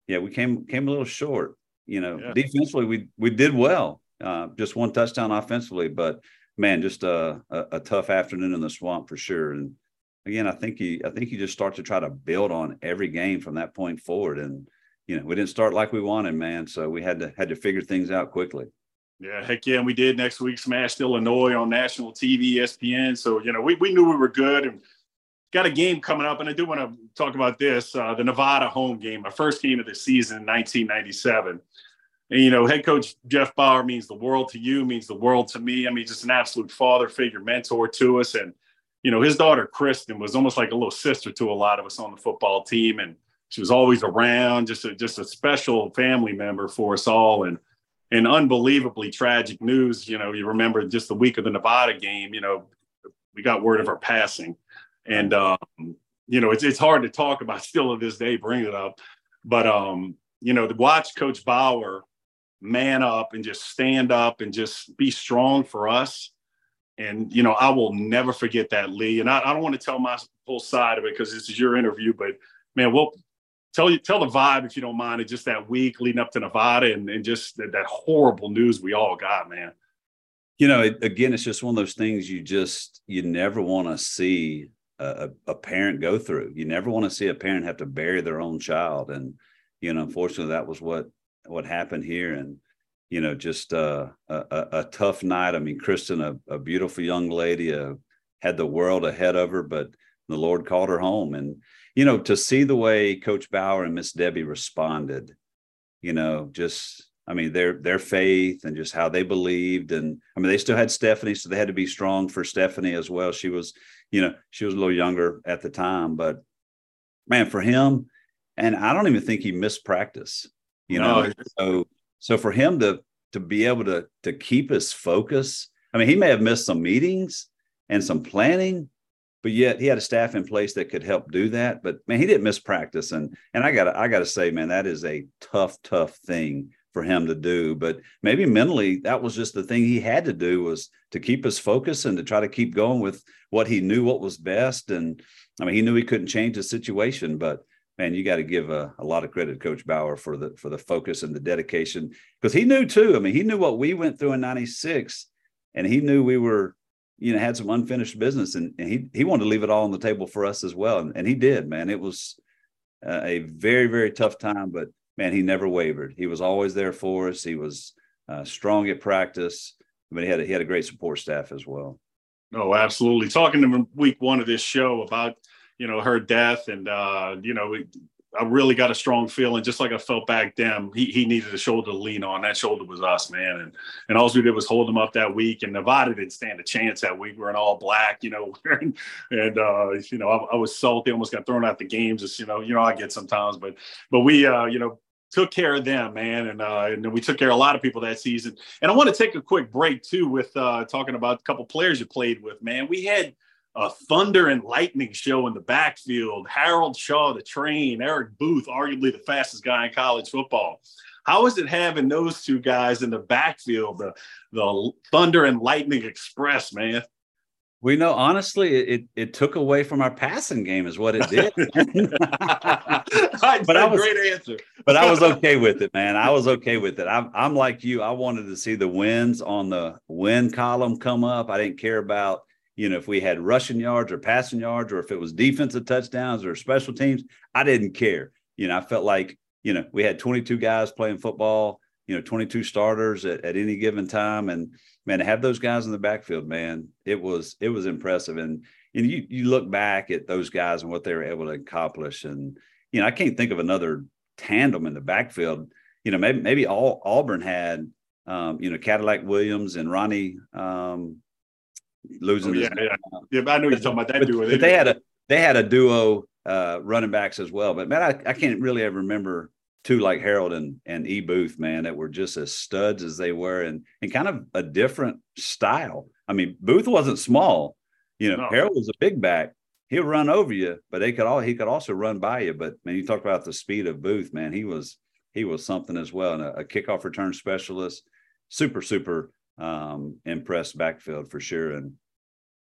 Yeah, we came came a little short you know, yeah. defensively we we did well. Uh, just one touchdown offensively, but man, just a, a, a tough afternoon in the swamp for sure. And again, I think you I think you just start to try to build on every game from that point forward. And you know, we didn't start like we wanted, man. So we had to had to figure things out quickly. Yeah, heck yeah, and we did next week smashed Illinois on national TV, ESPN. So you know, we we knew we were good and got a game coming up, and I do want to talk about this: uh, the Nevada home game, my first game of the season in 1997. And, you know, head coach Jeff Bower means the world to you, means the world to me. I mean, just an absolute father figure, mentor to us. And, you know, his daughter, Kristen, was almost like a little sister to a lot of us on the football team. And she was always around, just a, just a special family member for us all. And, and unbelievably tragic news. You know, you remember just the week of the Nevada game, you know, we got word of her passing. And, um, you know, it's, it's hard to talk about (laughs) still to this day, bring it up. But, um, you know, to watch Coach Bower man up and just stand up and just be strong for us. And, you know, I will never forget that, Lee. And I, I don't want to tell my whole side of it because this is your interview, but man, we'll tell you, tell the vibe if you don't mind, of just that week leading up to Nevada and, and just that, that horrible news we all got, man. You know, again, it's just one of those things you just, you never want to see a, a parent go through. You never want to see a parent have to bury their own child. And, you know, unfortunately, that was what what happened here and you know just uh, a, a, tough night i mean kristen a, a beautiful young lady uh, had the world ahead of her but the lord called her home and you know to see the way coach Bower and miss debbie responded you know just i mean their their faith and just how they believed and i mean they still had stephanie so they had to be strong for stephanie as well. She was you know she was a little younger at the time but man for him and i don't even think he missed practice you know? No. so so for him to to be able to to keep his focus i mean he may have missed some meetings and some planning but yet he had a staff in place that could help do that. But man he didn't miss practice. And and i gotta i gotta say man that is a tough tough thing for him to do but maybe mentally that was just the thing he had to do was to keep his focus and to try to keep going with what he knew what was best and i mean he knew he couldn't change the situation but man, you got to give a, a, lot of credit Coach Bower for the for the focus and the dedication because he knew too. I mean, he knew what we went through in '96, and he knew we were, you know, had some unfinished business, and, and he he wanted to leave it all on the table for us as well, and, and he did. Man, it was uh, a very very tough time, but man, he never wavered. He was always there for us. He was uh, strong at practice, but he had a, he had a great support staff as well. Oh, absolutely. Talking to him week one of this show about you know, her death. And, uh, you know, I really got a strong feeling, just like I felt back then. He, he needed a shoulder to lean on. That shoulder was us, man. And and all we did was hold him up that week. And Nevada didn't stand a chance that week. We are in all black, you know, (laughs) and, and uh, you know, I, I, was salty. Almost got thrown out the games. Just you know, you know, I get sometimes, but but we, uh, you know, took care of them, man, and uh, and we took care of a lot of people that season. And I want to take a quick break too with uh, talking about a couple players you played with, man. We had a thunder and lightning show in the backfield. Harold Shaw, the train, Eric Booth, arguably the fastest guy in college football. How is it having those two guys in the backfield, the, the thunder and lightning express, man? We know honestly, it it took away from our passing game, is what it did. (laughs) (laughs) (laughs) but I was great answer. but I was okay with it, man. I was okay with it. I'm I'm like you. I wanted to see the wins on the win column come up. I didn't care about you know, if we had rushing yards or passing yards, or if it was defensive touchdowns or special teams, I didn't care. You know, I felt like, you know, we had 22 guys playing football, you know, 22 starters at, at any given time. And man, to have those guys in the backfield, man, it was, it was impressive. And, and you, you look back at those guys and what they were able to accomplish. And, you know, I can't think of another tandem in the backfield. You know, maybe, maybe all Auburn had, um, you know, Cadillac Williams and Ronnie, um, losing. Oh, yeah, yeah, yeah. But I know you're talking about that but, duo. But they had a they had a duo uh, running backs as well. But man, I, I can't really ever remember two like Harold and, and E Booth, man, that were just as studs as they were and, and kind of a different style. I mean, Booth wasn't small. You know, no. Harold was a big back. He'll run over you, but they could all he could also run by you. But man, you talk about the speed of Booth, man, he was he was something as well. And a, a kickoff return specialist, super, super um, impressed backfield for sure. And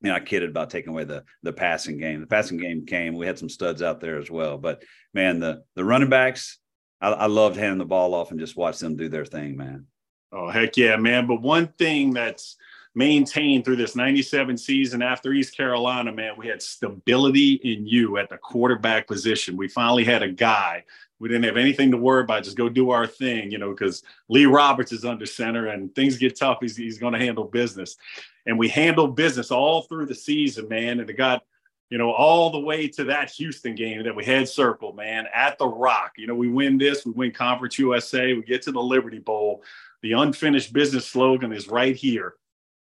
you know, I kidded about taking away the the passing game. The passing game came. We had some studs out there as well. But man, the the running backs, I, I loved handing the ball off and just watch them do their thing, man. Oh heck yeah, man! But one thing that's maintained through this 97 season after East Carolina, man, we had stability in you at the quarterback position. We finally had a guy. We didn't have anything to worry about. Just go do our thing, you know, because Lee Roberts is under center and things get tough. He's, he's going to handle business. And we handled business all through the season, man. And it got, you know, all the way to that Houston game that we had circled, man, at the Rock. You know, we win this, we win Conference USA, we get to the Liberty Bowl. The unfinished business slogan is right here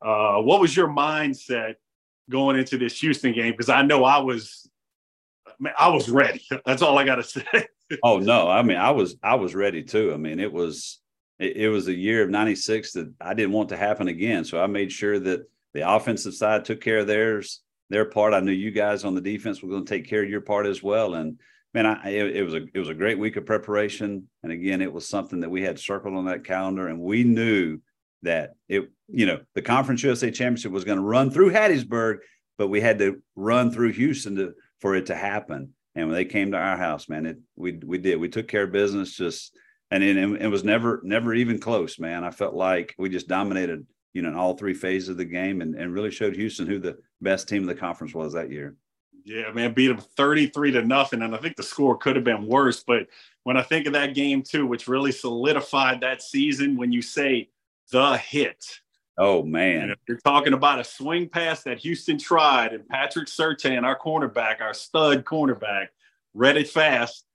uh, what was your mindset going into this Houston game? Because I know I was, I was ready. (laughs) That's all I got to say. (laughs) oh no, I mean I was I was ready too. I mean it was it, it was a year of '96 that I didn't want to happen again. So I made sure that the offensive side took care of theirs their part. I knew you guys on the defense were going to take care of your part as well. And man, I, it, it, was a it was a great week of preparation. And again, it was something that we had circled on that calendar, and we knew that it, you know, the Conference USA Championship was going to run through Hattiesburg, but we had to run through Houston to, for it to happen. And when they came to our house, man, it we we did. We took care of business, just and it, it was never never even close, man. I felt like we just dominated, you know, in all three phases of the game, and and really showed Houston who the best team of the conference was that year. Yeah, man, beat them 33 to nothing. And I think the score could have been worse. But when I think of that game, too, which really solidified that season, when you say the hit. Oh man! If you're talking about a swing pass that Houston tried, and Patrick Surtain, our cornerback, our stud cornerback, read it fast,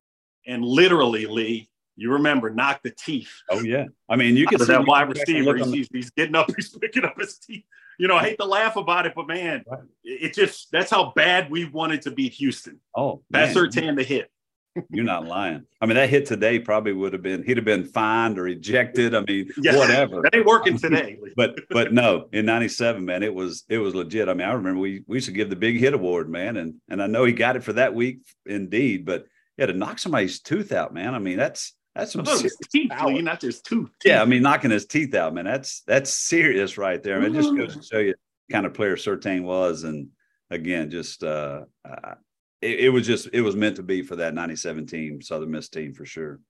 and literally, Lee, you remember, knock the teeth. Oh yeah, I mean, you can see that wide receiver. He's, he's, getting up, (laughs) he's picking up his teeth. You know, I hate to laugh about it, but man, right. it just that's how bad we wanted to beat Houston. Oh, Pat Surtain the hit. (laughs) You're not lying. I mean, that hit today probably would have been he'd have been fined or ejected. I mean, yeah, whatever. That ain't working today. (laughs) but but no, in '97, man, it was it was legit. I mean, I remember we we used to give the big hit award, man, and and I know he got it for that week, indeed. But yeah, to knock somebody's tooth out, man. I mean, that's that's some no, teeth, not just tooth. Yeah, I mean, knocking his teeth out, man. That's that's serious right there. I mean, it just goes to show you kind of player Surtain was, and again, just uh, it, it, was just it was meant to be for that 97 team, Southern Miss team for sure.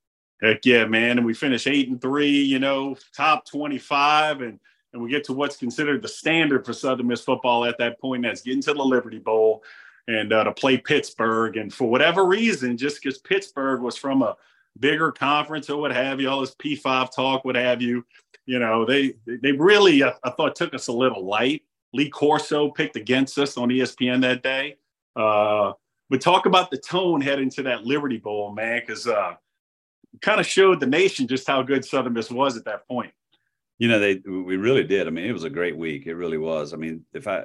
Heck yeah, man. And we finish eight and three, you know, top 25. And and we get to what's considered the standard for Southern Miss football at that point. That's getting to the Liberty Bowl and uh, to play Pittsburgh. And for whatever reason, just because Pittsburgh was from a bigger conference or what have you, all this P5 talk, what have you, you know, they they really, I, I thought, took us a little light. Lee Corso picked against us on ESPN that day. Uh, but talk about the tone heading to that Liberty Bowl, man, because uh, kind of showed the nation just how good Southern Miss was at that point. You know, they we really did. I mean, it was a great week. It really was. I mean, if I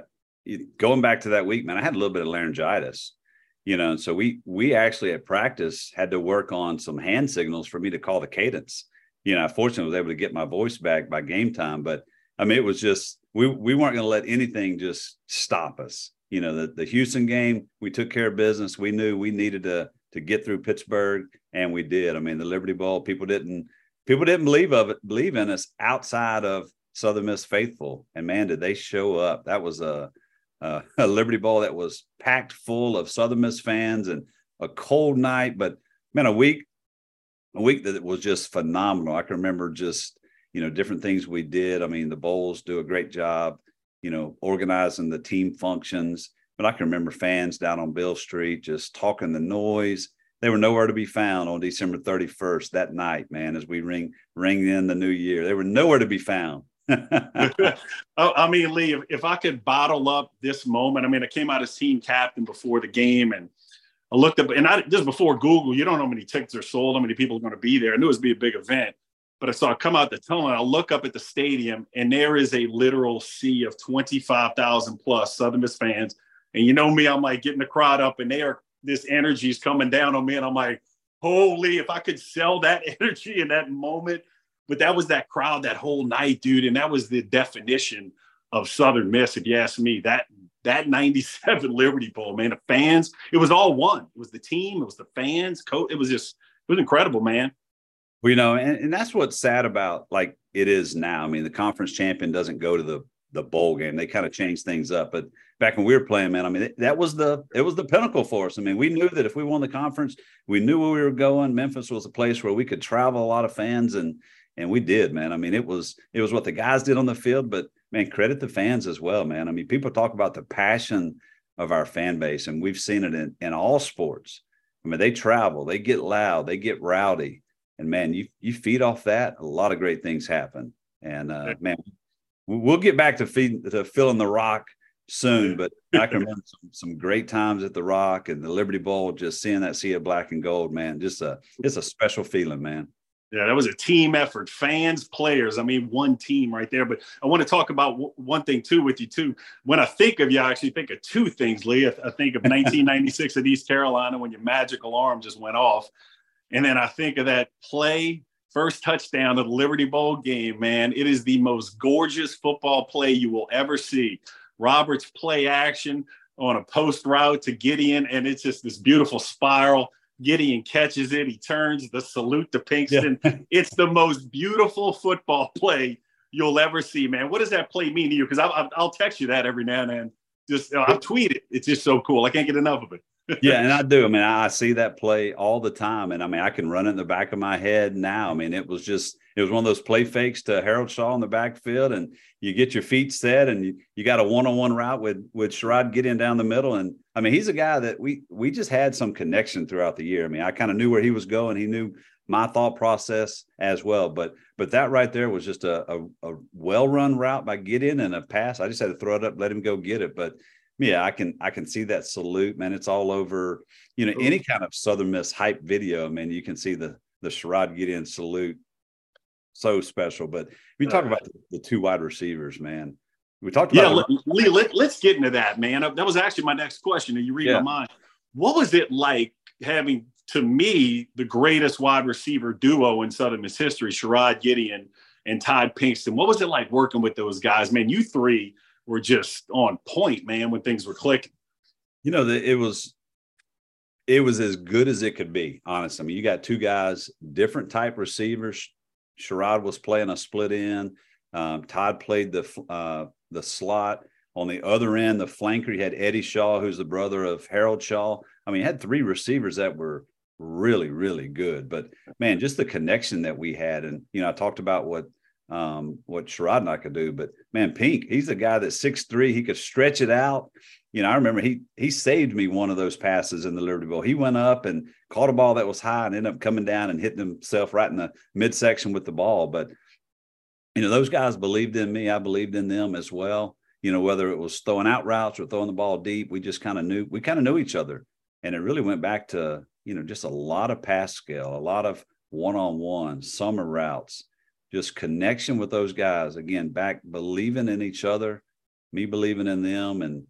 going back to that week, man, I had a little bit of laryngitis. You know, so we we actually at practice had to work on some hand signals for me to call the cadence. You know, I fortunately was able to get my voice back by game time, but I mean, it was just we we weren't going to let anything just stop us you know the, the Houston game, we took care of business. We knew we needed to to get through Pittsburgh, and we did. I mean, the Liberty Bowl, people didn't people didn't believe of it, believe in us outside of Southern Miss faithful, and man, did they show up! That was a Uh, a, (laughs) a Liberty Bowl that was packed full of Southern Miss fans, and a cold night, but man, a week a week that was just phenomenal. I can remember just you know different things we did. I mean, the bowls do a great job you know, organizing the team functions. But I can remember fans down on Beale Street just talking the noise. They were nowhere to be found on December 31st that night, man, as we ring ring in the new year. They were nowhere to be found. (laughs) Oh, I mean, Lee, if, if I could bottle up this moment, I mean, I came out as team captain before the game and I looked up, and I just before Google, you don't know how many tickets are sold, how many people are going to be there. I knew it was be a big event. But I saw I come out the tunnel and I look up at the stadium and there is a literal sea of 25,000 plus Southern Miss fans. And you know me, I'm like getting the crowd up and they are this energy is coming down on me, and I'm like, holy, if I could sell that (laughs) energy in that moment. But that was that crowd that whole night, dude, and that was the definition of Southern Miss, if you ask me. That that 97 (laughs) Liberty Bowl, man, the fans, it was all one. It was the team, it was the fans, coach. It was just, it was incredible, man. Well, you know, and, and that's what's sad about like it is now. I mean, the conference champion doesn't go to the the bowl game. They kind of changed things up. But back when we were playing, man, I mean, that was the it was the pinnacle for us. I mean, we knew that if we won the conference, we knew where we were going. Memphis was a place where we could travel a lot of fans, and and we did, man. I mean, it was it was what the guys did on the field, but man, credit the fans as well, man. I mean, people talk about the passion of our fan base, and we've seen it in, in all sports. I mean, they travel, they get loud, they get rowdy, and man, you you feed off that, a lot of great things happen. And uh, man, we'll get back to feeding to filling the rock soon, but I can remember (laughs) some, some great times at the Rock and the Liberty Bowl. Just seeing that sea of black and gold, man, just a it's a special feeling, man. Yeah, that was a team effort. Fans, players. I mean, one team right there. But I want to talk about w- one thing too with you too. When I think of you, I actually think of two things, Lee. I, I think of (laughs) 1996 at East Carolina when your magical arm just went off, and then I think of that play, first touchdown of the Liberty Bowl game. Man, it is the most gorgeous football play you will ever see. Roberts play action on a post route to Gideon, and it's just this beautiful spiral. Gideon catches it. He turns the salute to Pinkston. Yeah. (laughs) it's the most beautiful football play you'll ever see, man. What does that play mean to you? Because I'll, I'll, text you that every now and then. Just uh, I'll tweet it. It's just so cool. I can't get enough of it. (laughs) yeah, and I do. I mean, I see that play all the time, and I mean, I can run it in the back of my head now. I mean, it was just it was one of those play fakes to Harold Shaw in the backfield, and you get your feet set, and you, you got a one on one route with with Sherrod getting down the middle, and I mean, he's a guy that we we just had some connection throughout the year. I mean, I kind of knew where he was going. He knew my thought process as well. But but that right there was just a, a, a well run route by Gideon and a pass. I just had to throw it up, let him go get it. But yeah, I can I can see that salute, man. It's all over, you know, any kind of Southern Miss hype video, man. You can see the the Sherrod Gideon salute. So special. But we talk about the, the, two wide receivers, man. We talked about yeah, Lee, let, us get into that, man. That was actually my next question. And you read yeah. my mind. What was it like having to me the greatest wide receiver duo in Southern Miss history, Sherrod Gideon and Todd Pinkston? What was it like working with those guys? Man, you three were just on point, man, when things were clicking. You know, the, it was it was as good as it could be. Honest, I mean, you got two guys, different type receivers. Sherrod was playing a split end. Um, Todd played the uh, the slot. On the other end, the flanker, you had Eddie Shaw, who's the brother of Harold Shaw. I mean, had three receivers that were really, really good. But man, just the connection that we had, and you know, I talked about what um, what Sherrod and I could do. But man, Pink, he's a guy that's six three. He could stretch it out. You know, I remember he he saved me one of those passes in the Liberty Bowl. He went up and caught a ball that was high and ended up coming down and hitting himself right in the midsection with the ball. But you know, those guys believed in me. I believed in them as well. You know, whether it was throwing out routes or throwing the ball deep, we just kind of knew we kind of knew each other. And it really went back to, you know, just a lot of pass skill, a lot of one-on-one, summer routes just connection with those guys. Again, back believing in each other, me believing in them, and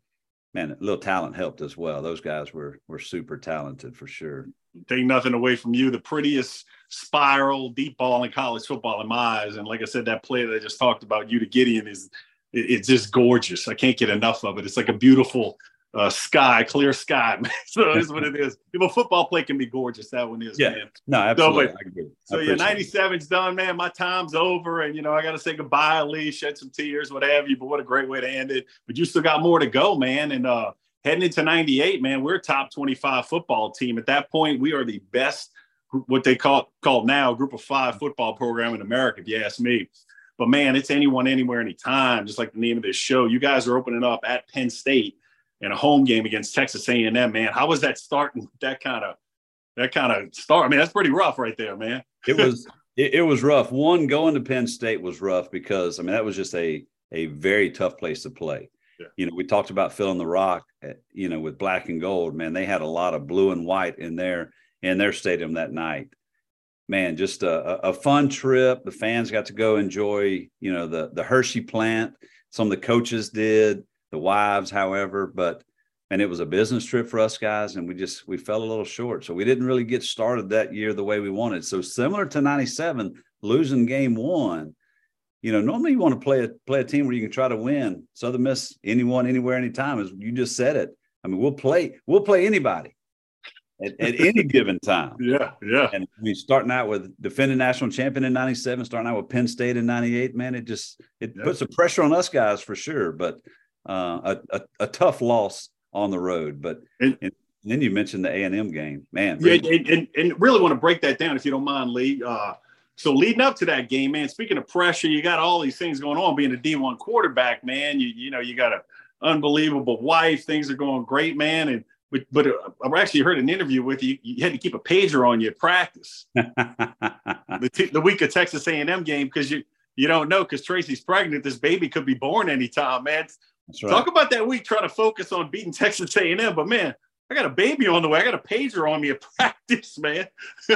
man, a little talent helped as well. Those guys were were super talented for sure. Take nothing away from you. The prettiest spiral deep ball in college football in my eyes. And like I said, that play that I just talked about, you to Gideon, is it's just gorgeous. I can't get enough of it. It's like a beautiful uh, sky, clear sky. (laughs) so it is what it is. (laughs) If a football play can be gorgeous, that one is, yeah. man. No, absolutely. So, so yeah, 97's done, man. My time's over. And, you know, I got to say goodbye, Lee, shed some tears, what have you. But what a great way to end it. But you still got more to go, man. And uh, heading into 98, man, we're a top 25 football team. At that point, we are the best, what they call called now, group of five football program in America, if you ask me. But man, it's anyone, anywhere, anytime. Just like the name of this show. You guys are opening up at Penn State in a home game against Texas A&M, man. How was that starting that kind of that kind of start? I mean, that's pretty rough right there, man. it was (laughs) it, it, was rough. One going to Penn State was rough because I mean that was just a a very tough place to play. Yeah. You know, we talked about filling the rock, at, eh, you know, with black and gold. Man, they had a lot of blue and white in their in their stadium that night. Man, just a, a fun trip. The fans got to go enjoy, you know, the the Hershey plant. Some of the coaches did the wives, however. But and it was a business trip for us guys, and we just we fell a little short. So we didn't really get started that year the way we wanted. So similar to '97, losing game one. You know, normally you want to play a play a team where you can try to win. Southern Miss, anyone, anywhere, anytime. As you just said it. I mean, we'll play we'll play anybody at, at any (laughs) given time. Yeah, yeah. And I mean, starting out with defending national champion in '97, starting out with Penn State in '98, man, it just it yeah. puts a pressure on us guys for sure. But uh, a, a, a tough loss on the road. But and, and then you mentioned the A and M game, man. Yeah, and, and, and, really want to break that down if you don't mind, Lee. Uh, so leading up to that game, man. Speaking of pressure, you got all these things going on. Being a D one quarterback, man, you you know you got a unbelievable wife. Things are going great, man. And but, but uh, I actually heard an interview with you. You had to keep a pager on you at practice (laughs) the, t- the week of Texas A and M game because you you don't know because Tracy's pregnant. This baby could be born anytime, man. Right. Talk about that week trying to focus on beating Texas A&M, but man, I got a baby on the way. I got a pager on me at (laughs) practice, man.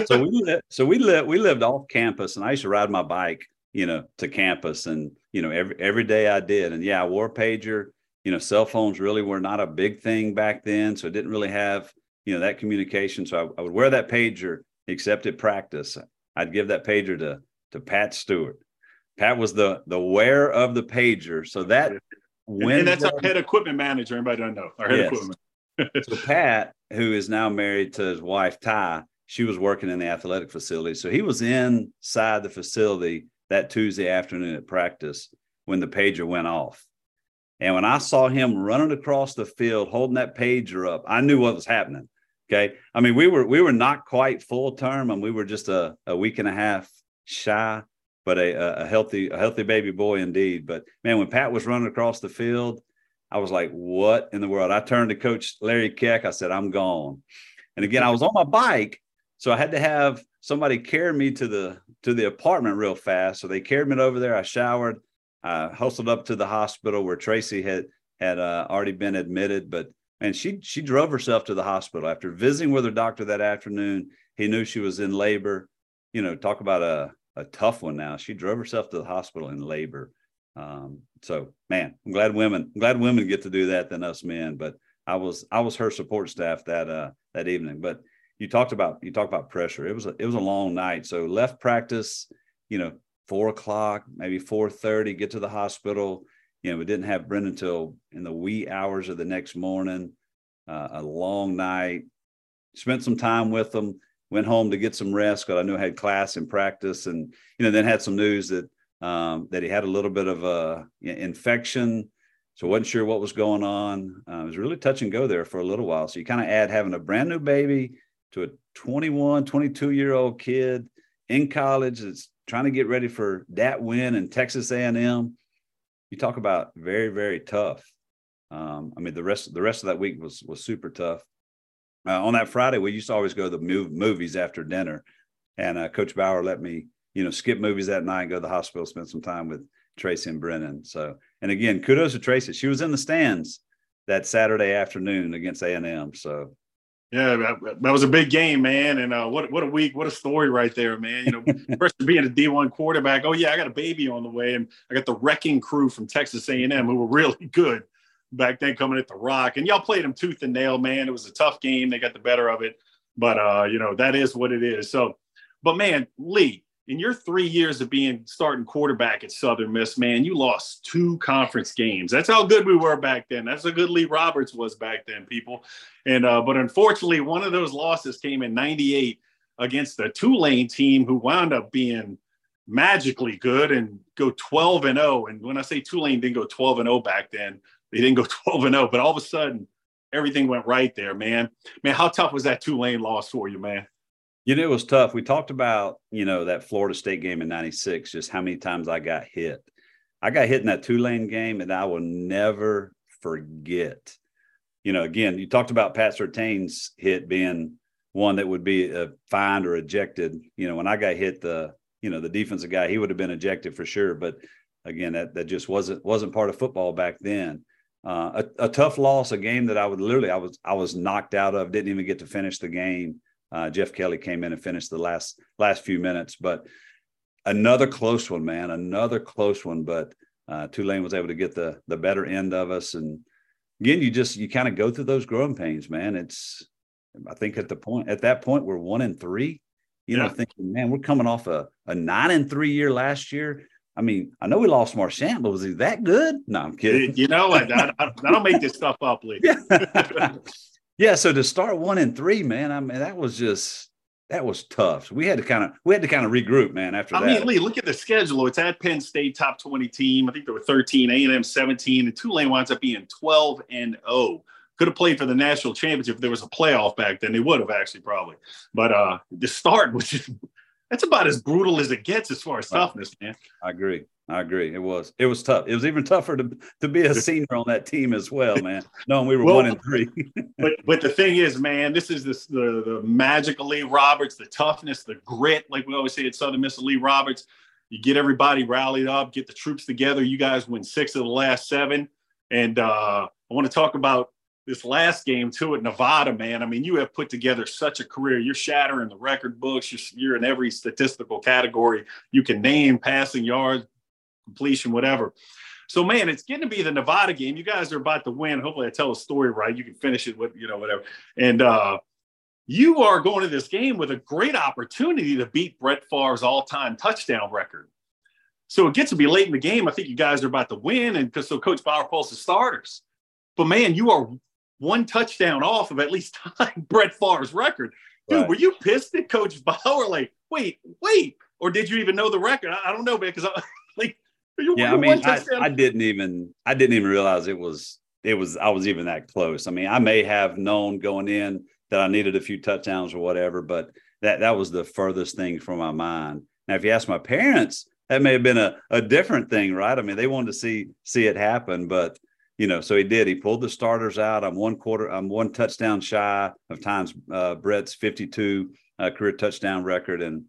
so we lived, so we lived we lived off campus, and I used to ride my bike, you know, to campus, and you know every every day I did, and yeah, I wore a pager. You know, cell phones really were not a big thing back then, so it didn't really have you know that communication. So I, I would wear that pager, except at practice. I'd give that pager to to Pat Stewart. Pat was the the wearer of the pager, so that when and that's our head equipment manager. Anybody don't know our head yes. equipment. (laughs) so Pat, who is now married to his wife Ty, she was working in the athletic facility. So he was inside the facility that Tuesday afternoon at practice when the pager went off. And when I saw him running across the field holding that pager up, I knew what was happening. Okay. I mean, we were we were not quite full term and we were just a, a week and a half shy but a, a healthy a healthy baby boy indeed. But man, when Pat was running across the field, I was like, "What in the world?" I turned to Coach Larry Keck. I said, "I'm gone." And again, I was on my bike, so I had to have somebody carry me to the to the apartment real fast. So they carried me over there. I showered, I hustled up to the hospital where Tracy had had uh, already been admitted, but and she she drove herself to the hospital after visiting with her doctor that afternoon. He knew she was in labor. You know, talk about a a tough one now. She drove herself to the hospital in labor. Um, so man, I'm glad women, I'm glad women get to do that than us men. But I was I was her support staff that uh that evening. But you talked about you talked about pressure. It was a, it was a long night. So left practice, you know, four o'clock, maybe four thirty. Get to the hospital. You know, we didn't have Brendan until in the wee hours of the next morning. Uh, a long night. Spent some time with them went home to get some rest because I knew I had class and practice, and you know then had some news that um, that he had a little bit of a infection, so wasn't sure what was going on. Uh, it was really touch and go there for a little while. So you kind of add having a brand new baby to a 21, 22 year old kid in college that's trying to get ready for that win in Texas A&M. You talk about very very tough. Um, I mean the rest the rest of that week was was super tough uh, on that Friday, we used to always go to the movies after dinner, and uh, Coach Bower let me, you know, skip movies that night, go to the hospital, spend some time with Tracy and Brennan. So, and again, kudos to Tracy. She was in the stands that Saturday afternoon against A and M. So, yeah, that, that, was a big game, man. And uh, what what a week, what a story right there, man. You know, (laughs) first being a D one quarterback. Oh yeah, I got a baby on the way, and I got the wrecking crew from Texas A and M who were really (laughs) good back then coming at the Rock, and y'all played them tooth and nail, man. It was a tough game. They got the better of it, but uh, you know that is what it is. So, but man, Lee, in your three years of being starting quarterback at Southern Miss, man, you lost two conference games. That's how good we were back then. That's how good Lee Roberts was back then, people. And uh, but unfortunately, one of those losses came in '98 against the Tulane team, who wound up being magically good and go 12 and 0. And when I say Tulane didn't go 12 and 0 back then, they didn't go (laughs) 12 and 0, but all of a sudden everything went right there, man. Man, how tough was that Tulane loss for you, man? You know, it was tough. We talked about, you know, that Florida State game in 96, just how many times I got hit. I got hit in that Tulane game and I will never forget. You know, again, you talked about Pat Surtain's hit being one that would be uh, fined or ejected. You know, when I got hit, the you know the defensive guy, he would have been ejected for sure. But again, that that just wasn't wasn't part of football back then uh, a, a, tough loss, a game that I would literally I was I was knocked out of, didn't even get to finish the game. Uh, Jeff Kelly came in and finished the last last few minutes, but another close one, man, another close one. But uh, Tulane was able to get the the better end of us, and again, you just you kind of go through those growing pains, man. It's I think at the point at that point we're one and three. You yeah. know, thinking, man, we're coming off a, a nine and three year last year. I mean, I know we lost Marchant, but was he that good? No, I'm kidding. You know, I, I, I don't make this stuff up, Lee. yeah. (laughs) yeah. So to start one and three, man, I mean, that was just that was tough. So we had to kind of we had to kind of regroup, man. After I that, I mean, Lee, look at the schedule. It's at Penn State, top twenty team. I think there were thirteen, A and M seventeen, and Tulane winds up being twelve and zero. Oh. Could have played for the national championship if there was a playoff back then. They would have actually probably. But uh the start (laughs) was just that's about as brutal as it gets as far as toughness, man. I agree. I agree. It was. It was tough. It was even tougher to to be a (laughs) senior on that team as well, man. Knowing we were well, one and three. (laughs) but but the thing is, man, this is this the the magical Lee Roberts, the toughness, the grit, like we always say at Southern Miss Lee Roberts. You get everybody rallied up, get the troops together. You guys win six of the last seven, and uh, I want to talk about this last game too at Nevada, man. I mean, you have put together such a career. You're shattering the record books. You're, you're in every statistical category you can name: passing yards, completion, whatever. So, man, it's getting to be the Nevada game. You guys are about to win. Hopefully, I tell a story right. You can finish it with, you know, whatever. And uh, you are going to this game with a great opportunity to beat Brett Favre's all-time touchdown record. So it gets to be late in the game. I think you guys are about to win, and so Coach Bower pulls the starters. But man, you are one touchdown off of at least (laughs) Brett Favre's record. Dude, right. were you pissed at Coach Bower? Like, wait, wait, or did you even know the record? I, I don't know, man, because I, (laughs) like yeah, I mean, I, I, didn't even I didn't even realize it was it was I was even that close. I mean, I may have known going in that I needed a few touchdowns or whatever, but that that was the furthest thing from my mind. Now, if you ask my parents, that may have been a, a different thing, right? I mean, they wanted to see see it happen, but you know, so he did. He pulled the starters out. I'm one quarter. I'm one touchdown shy of times uh, Brett's 52 uh, career touchdown record, and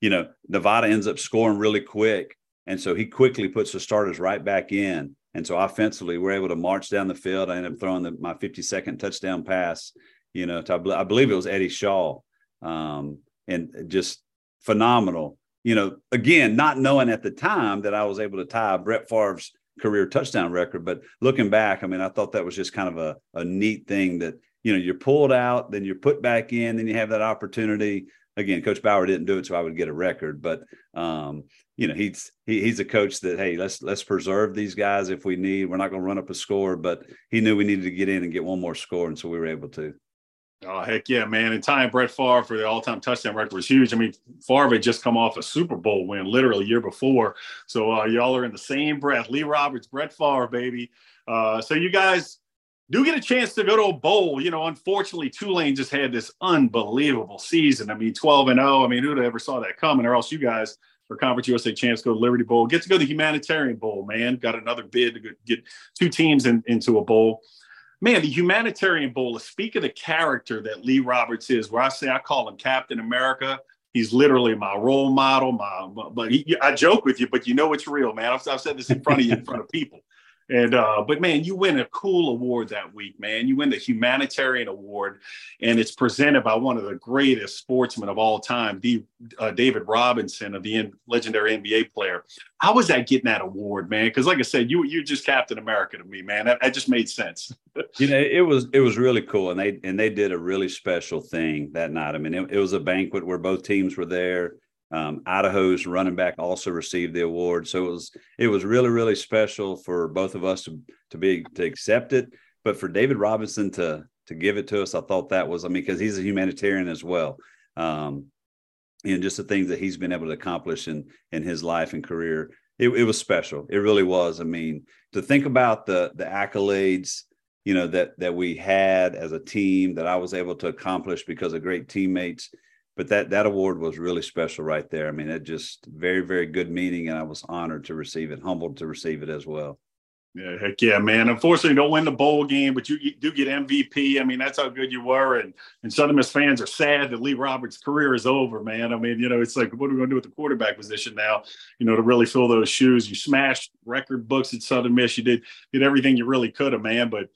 you know, Nevada ends up scoring really quick. And so he quickly puts the starters right back in. And so offensively, we're able to march down the field. I end up throwing the, my 52nd touchdown pass, you know, to, I believe it was Eddie Shaw. Um, and just phenomenal. You know, again, not knowing at the time that I was able to tie Brett Favre's career touchdown record, but looking back, I mean, I thought that was just kind of a, a neat thing that, you know, you're pulled out, then you're put back in, then you have that opportunity again, Coach Bower didn't do it, so I would get a record. But um, you know, he's he, he's a coach that hey, let's let's preserve these guys if we need. We're not going to run up a score, but he knew we needed to get in and get one more score, and so we were able to. Oh heck yeah, man! And tying Brett Favre for the all-time touchdown record was huge. I mean, Favre had just come off a Super Bowl win, literally year before. So uh, y'all are in the same breath. Lee Roberts, Brett Favre, baby. Uh, so you guys do get a chance to go to a bowl. You know, unfortunately, Tulane just had this unbelievable season. I mean, 12 and 0. I mean, who'd ever saw that coming? Or else you guys for Conference USA to go to Liberty Bowl. Get to go to the Humanitarian Bowl, man. Got another bid to get two teams in, into a bowl. Man, the Humanitarian Bowl speak of the character that Lee Roberts is, where I say I call him Captain America. He's literally my role model. My, but he, I joke with you, but you know it's real, man. I've, I've said this in front of you, in front of people. And uh, but man, you win a cool award that week, man. You win the humanitarian award, and it's presented by one of the greatest sportsmen of all time, the uh, David Robinson of the in, legendary NBA player. How was that getting that award, man? Because like I said, you you're just Captain America to me, man. That, that just made sense. You know, it was it was really cool, and they and they did a really special thing that night. I mean, it, it was a banquet where both teams were there um, Idaho's running back also received the award, so it was it was really really special for both of us to to be to accept it, but for David Robinson to to give it to us, I thought that was I mean because he's a humanitarian as well, um, and just the things that he's been able to accomplish in in his life and career, it, it was special. It really was. I mean, to think about the the accolades you know that that we had as a team that I was able to accomplish because of great teammates but that that award was really special right there. I mean, it just very very good meeting, and I was honored to receive it, humbled to receive it as well. Yeah, heck yeah, man. Unfortunately, don't win the bowl game, but you do get MVP. I mean, that's how good you were. And and Southern Miss fans are sad that Lee Roberts' career is over, man. I mean, you know, it's like, what are we going to do with the quarterback position now? You know, to really fill those shoes. You smashed record books at Southern Miss. You did did everything you really could have, man. But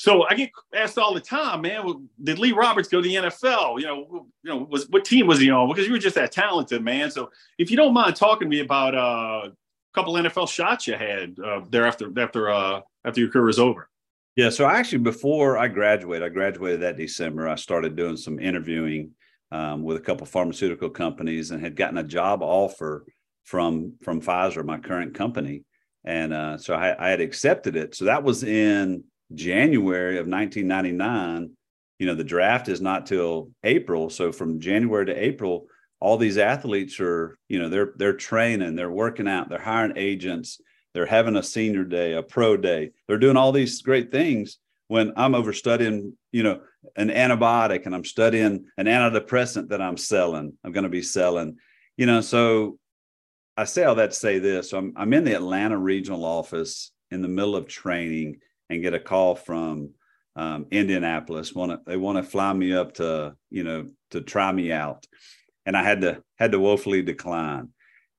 so I get asked all the time, man, did Lee Roberts go to the NFL? You know, you know, was what team was he on? Because you were just that talented, man. So if you don't mind talking to me about uh, a couple NFL shots you had uh, there after after uh, after your career was over. Yeah. So actually, before I graduated, I graduated that December. I started doing some interviewing um, with a couple pharmaceutical companies and had gotten a job offer from from Pfizer, my current company, and uh, so I, I had accepted it. So that was in January of 1999. You know, the draft is not till April, so from January to April, all these athletes are, you know, they're they're training, they're working out, they're hiring agents, they're having a senior day, a pro day, they're doing all these great things. When I'm over studying, you know, an antibiotic and I'm studying an antidepressant that I'm selling, I'm going to be selling, you know. So I say all that to say this: I'm I'm in the Atlanta regional office in the middle of training and get a call from um, Indianapolis. Want to they want to fly me up to you know to try me out, and I had to had to woefully decline.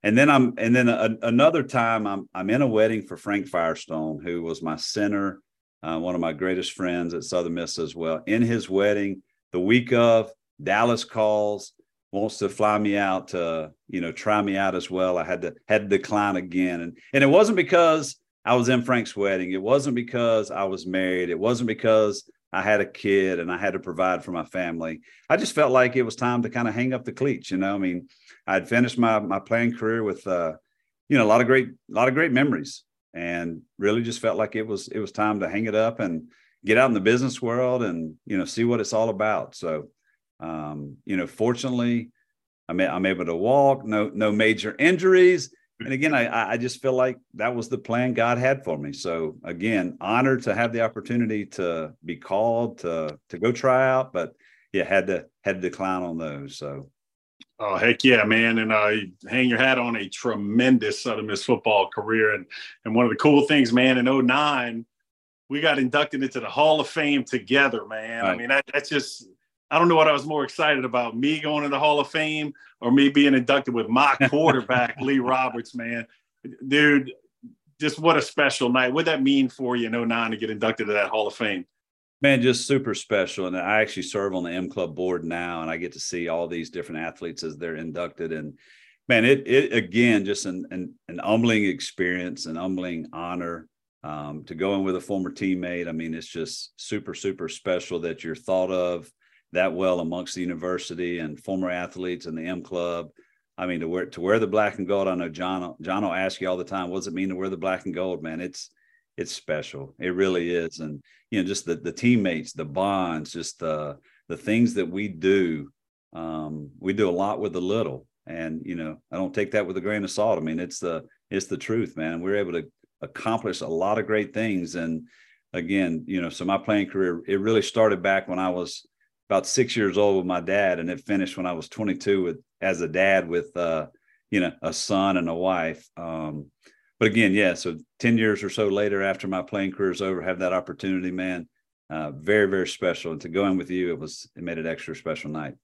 And then I'm and then a, another time I'm I'm in a wedding for Frank Firestone, who was my center, uh, one of my greatest friends at Southern Miss as well. In his wedding, the week of Dallas calls wants to fly me out to you know try me out as well. I had to had to decline again, and and it wasn't because I was in Frank's wedding. It wasn't because I was married. It wasn't because I had a kid and I had to provide for my family. I just felt like it was time to kind of hang up the cleats. You know, I mean, I'd finished my my playing career with uh, you know a lot of great a lot of great memories, and really just felt like it was it was time to hang it up and get out in the business world and you know see what it's all about. So, um, you know, fortunately, I'm I'm able to walk. No no major injuries and again, I I just feel like that was the plan God had for me. So again, honored to have the opportunity to be called to to go try out, but yeah, had to had to decline on those. So Oh heck yeah, man! And uh, hang your hat on a tremendous Southern Miss football career. And and one of the cool things, man, in 09, we got inducted into the Hall of Fame together, man. Right. I mean, that, that's just I don't know what I was more excited about, me going to the Hall of Fame or me being inducted with my (laughs) quarterback, Lee Roberts, man. Dude, just what a special night. What'd that mean for you in 09 to get inducted to that Hall of Fame? Man, just super special. And I actually serve on the M Club board now, and I get to see all these different athletes as they're inducted. And man, it it again just an an, an humbling experience, an humbling honor um, to go in with a former teammate. I mean, it's just super super special that you're thought of that well amongst the university and former athletes and the M Club. I mean, to wear to wear the black and gold. I know John. John will ask you all the time, "What does it mean to wear the black and gold?" Man, it's it's special. It really is, and you know, just the the teammates, the bonds, just the the things that we do. Um, we do a lot with the little, and you know, I don't take that with a grain of salt. I mean, it's the it's the truth, man. We're able to accomplish a lot of great things, and again, you know, so my playing career it really started back when I was about six years old with my dad, and it finished when I was 22 with as a dad with uh, you know a son and a wife. Um, but again, yeah, so 10 years or so later, after my playing career is over, have that opportunity, man, uh, very very special. And to go in with you, it was it made it extra special night.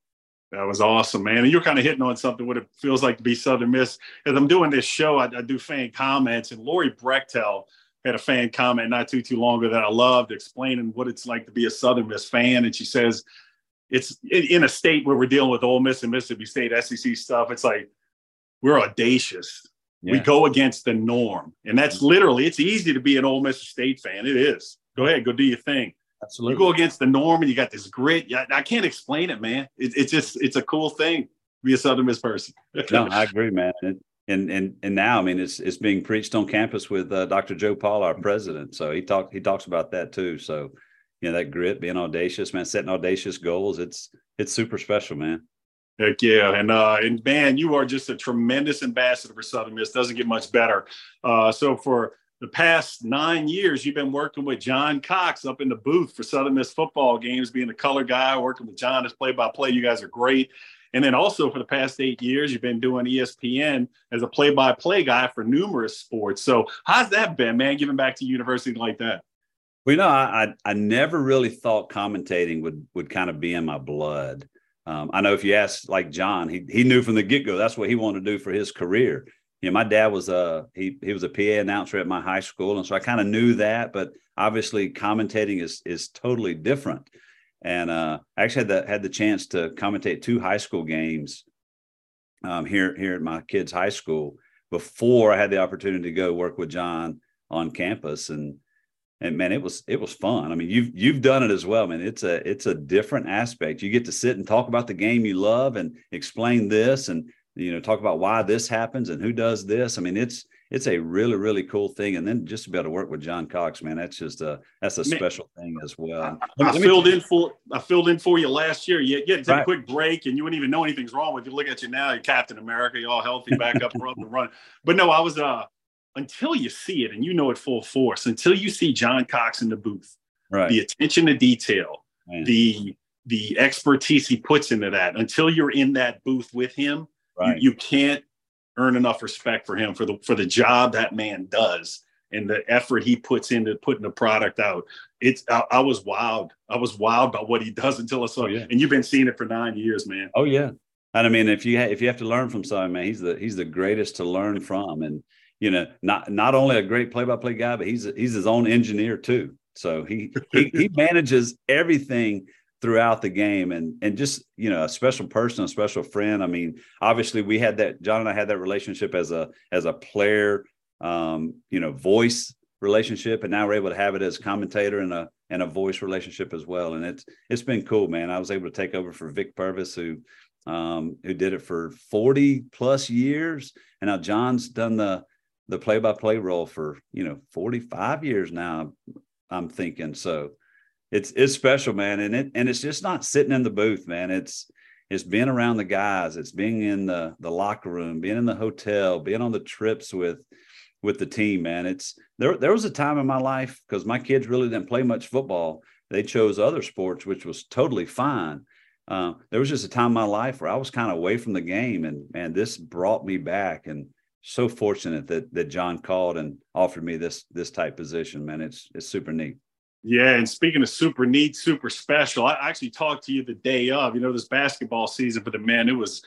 That was awesome, man. And you're kind of hitting on something what it feels like to be Southern Miss. As I'm doing this show, I, I do fan comments, and Lori Brechtel had a fan comment not too too long ago that I loved, explaining what it's like to be a Southern Miss fan. And she says, it's in a state where we're dealing with Ole Miss and Mississippi State SEC stuff. It's like we're audacious. Yeah. We go against the norm, and that's literally. It's easy to be an Ole Miss State fan. It is. Go ahead, go do your thing. Absolutely. You go against the norm, and you got this grit. I can't explain it, man. It, it's just it's a cool thing. Be a Southern Miss person. (laughs) no, I agree, man. And, and and and now, I mean, it's it's being preached on campus with uh, Dr. Joe Paul, our president. So he talked he talks about that too. So you know that grit, being audacious, man, setting audacious goals. It's it's super special, man. Heck yeah, and uh, and man, you are just a tremendous ambassador for Southern Miss. Doesn't get much better. Uh, so for the past nine years, you've been working with John Cox up in the booth for Southern Miss football games, being the color guy, working with John as play-by-play. You guys are great. And then also for the past eight years, you've been doing ESPN as a play-by-play guy for numerous sports. So how's that been, man? Giving back to university like that. Well, you know, I, I, I never really thought commentating would would kind of be in my blood. Um, I know if you ask like John, he he knew from the get go that's what he wanted to do for his career. You know, my dad was a he he was a PA announcer at my high school, and so I kind of knew that. But obviously, commentating is is totally different. And uh, I actually had the had the chance to commentate two high school games um, here here at my kids' high school before I had the opportunity to go work with John on campus and and man, it was it was fun. I mean, you've you've done it as well, man. It's a it's a different aspect. You get to sit and talk about the game you love and explain this, and you know talk about why this happens and who does this. I mean, it's it's a really really cool thing. And then just to be able to work with John Cox, man, that's just a that's a man, special thing as well. I, I filled in for I filled in for you last year. You get right. a quick break, and you wouldn't even know anything's wrong with you. Look at you now, you're Captain America, you're all healthy, back up, run and run. But no, I was uh until you see it and you know it full force, until you see John Cox in the booth, right. the attention to detail, Man. the the expertise he puts into that, until you're in that booth with him, right. you, you can't earn enough respect for him for the for the job that man does and the effort he puts into putting the product out. It's I, I was wild. I was wild about what he does until I saw oh, yeah. And you've been seeing it for nine years, man. Oh yeah. And I mean, if you ha- if you have to learn from someone, man, he's the he's the greatest to learn from. And you know, not not only a great play-by-play guy, but he's he's his own engineer too. So he he, he (laughs) manages everything throughout the game. And and just you know a special person a special friend. I mean obviously we had that john and i had that relationship as a as a player um you know voice relationship. And now we're able to have it as commentator and a and a voice relationship as well. And it's it's been cool man. I was able to take over for vic purvis who um who did it for 40 plus years. And now john's done the the play-by-play role for you know 45 years now i'm thinking. So it's it's special man. And it and it's just not sitting in the booth man. It's it's being around the guys. It's being in the the locker room being in the hotel being on the trips with with the team man. It's there there was a time in my life because my kids really didn't play much football. They chose other sports which was totally fine. Uh, there was just a time in my life where i was kind of away from the game and man this brought me back. And so fortunate that that John called and offered me this this type position, man. It's it's super neat. Yeah, and speaking of super neat, super special, I actually talked to you the day of, you know, this basketball season for the men. It was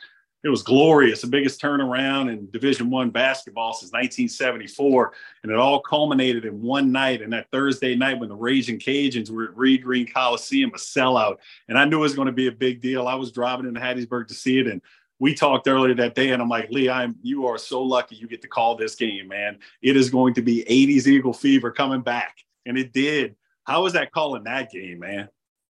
it was glorious, the biggest turnaround in Division One basketball since 1974, and it all culminated in one night. And that Thursday night when the Raging Cajuns were at Reed Green Coliseum, a sellout, and I knew it was going to be a big deal. I was driving into Hattiesburg to see it, and we talked earlier that day, and I'm like, Lee, I'm you are so lucky you get to call this game, man. It is going to be 80s Eagle fever coming back, and it did. How was that calling that game, man?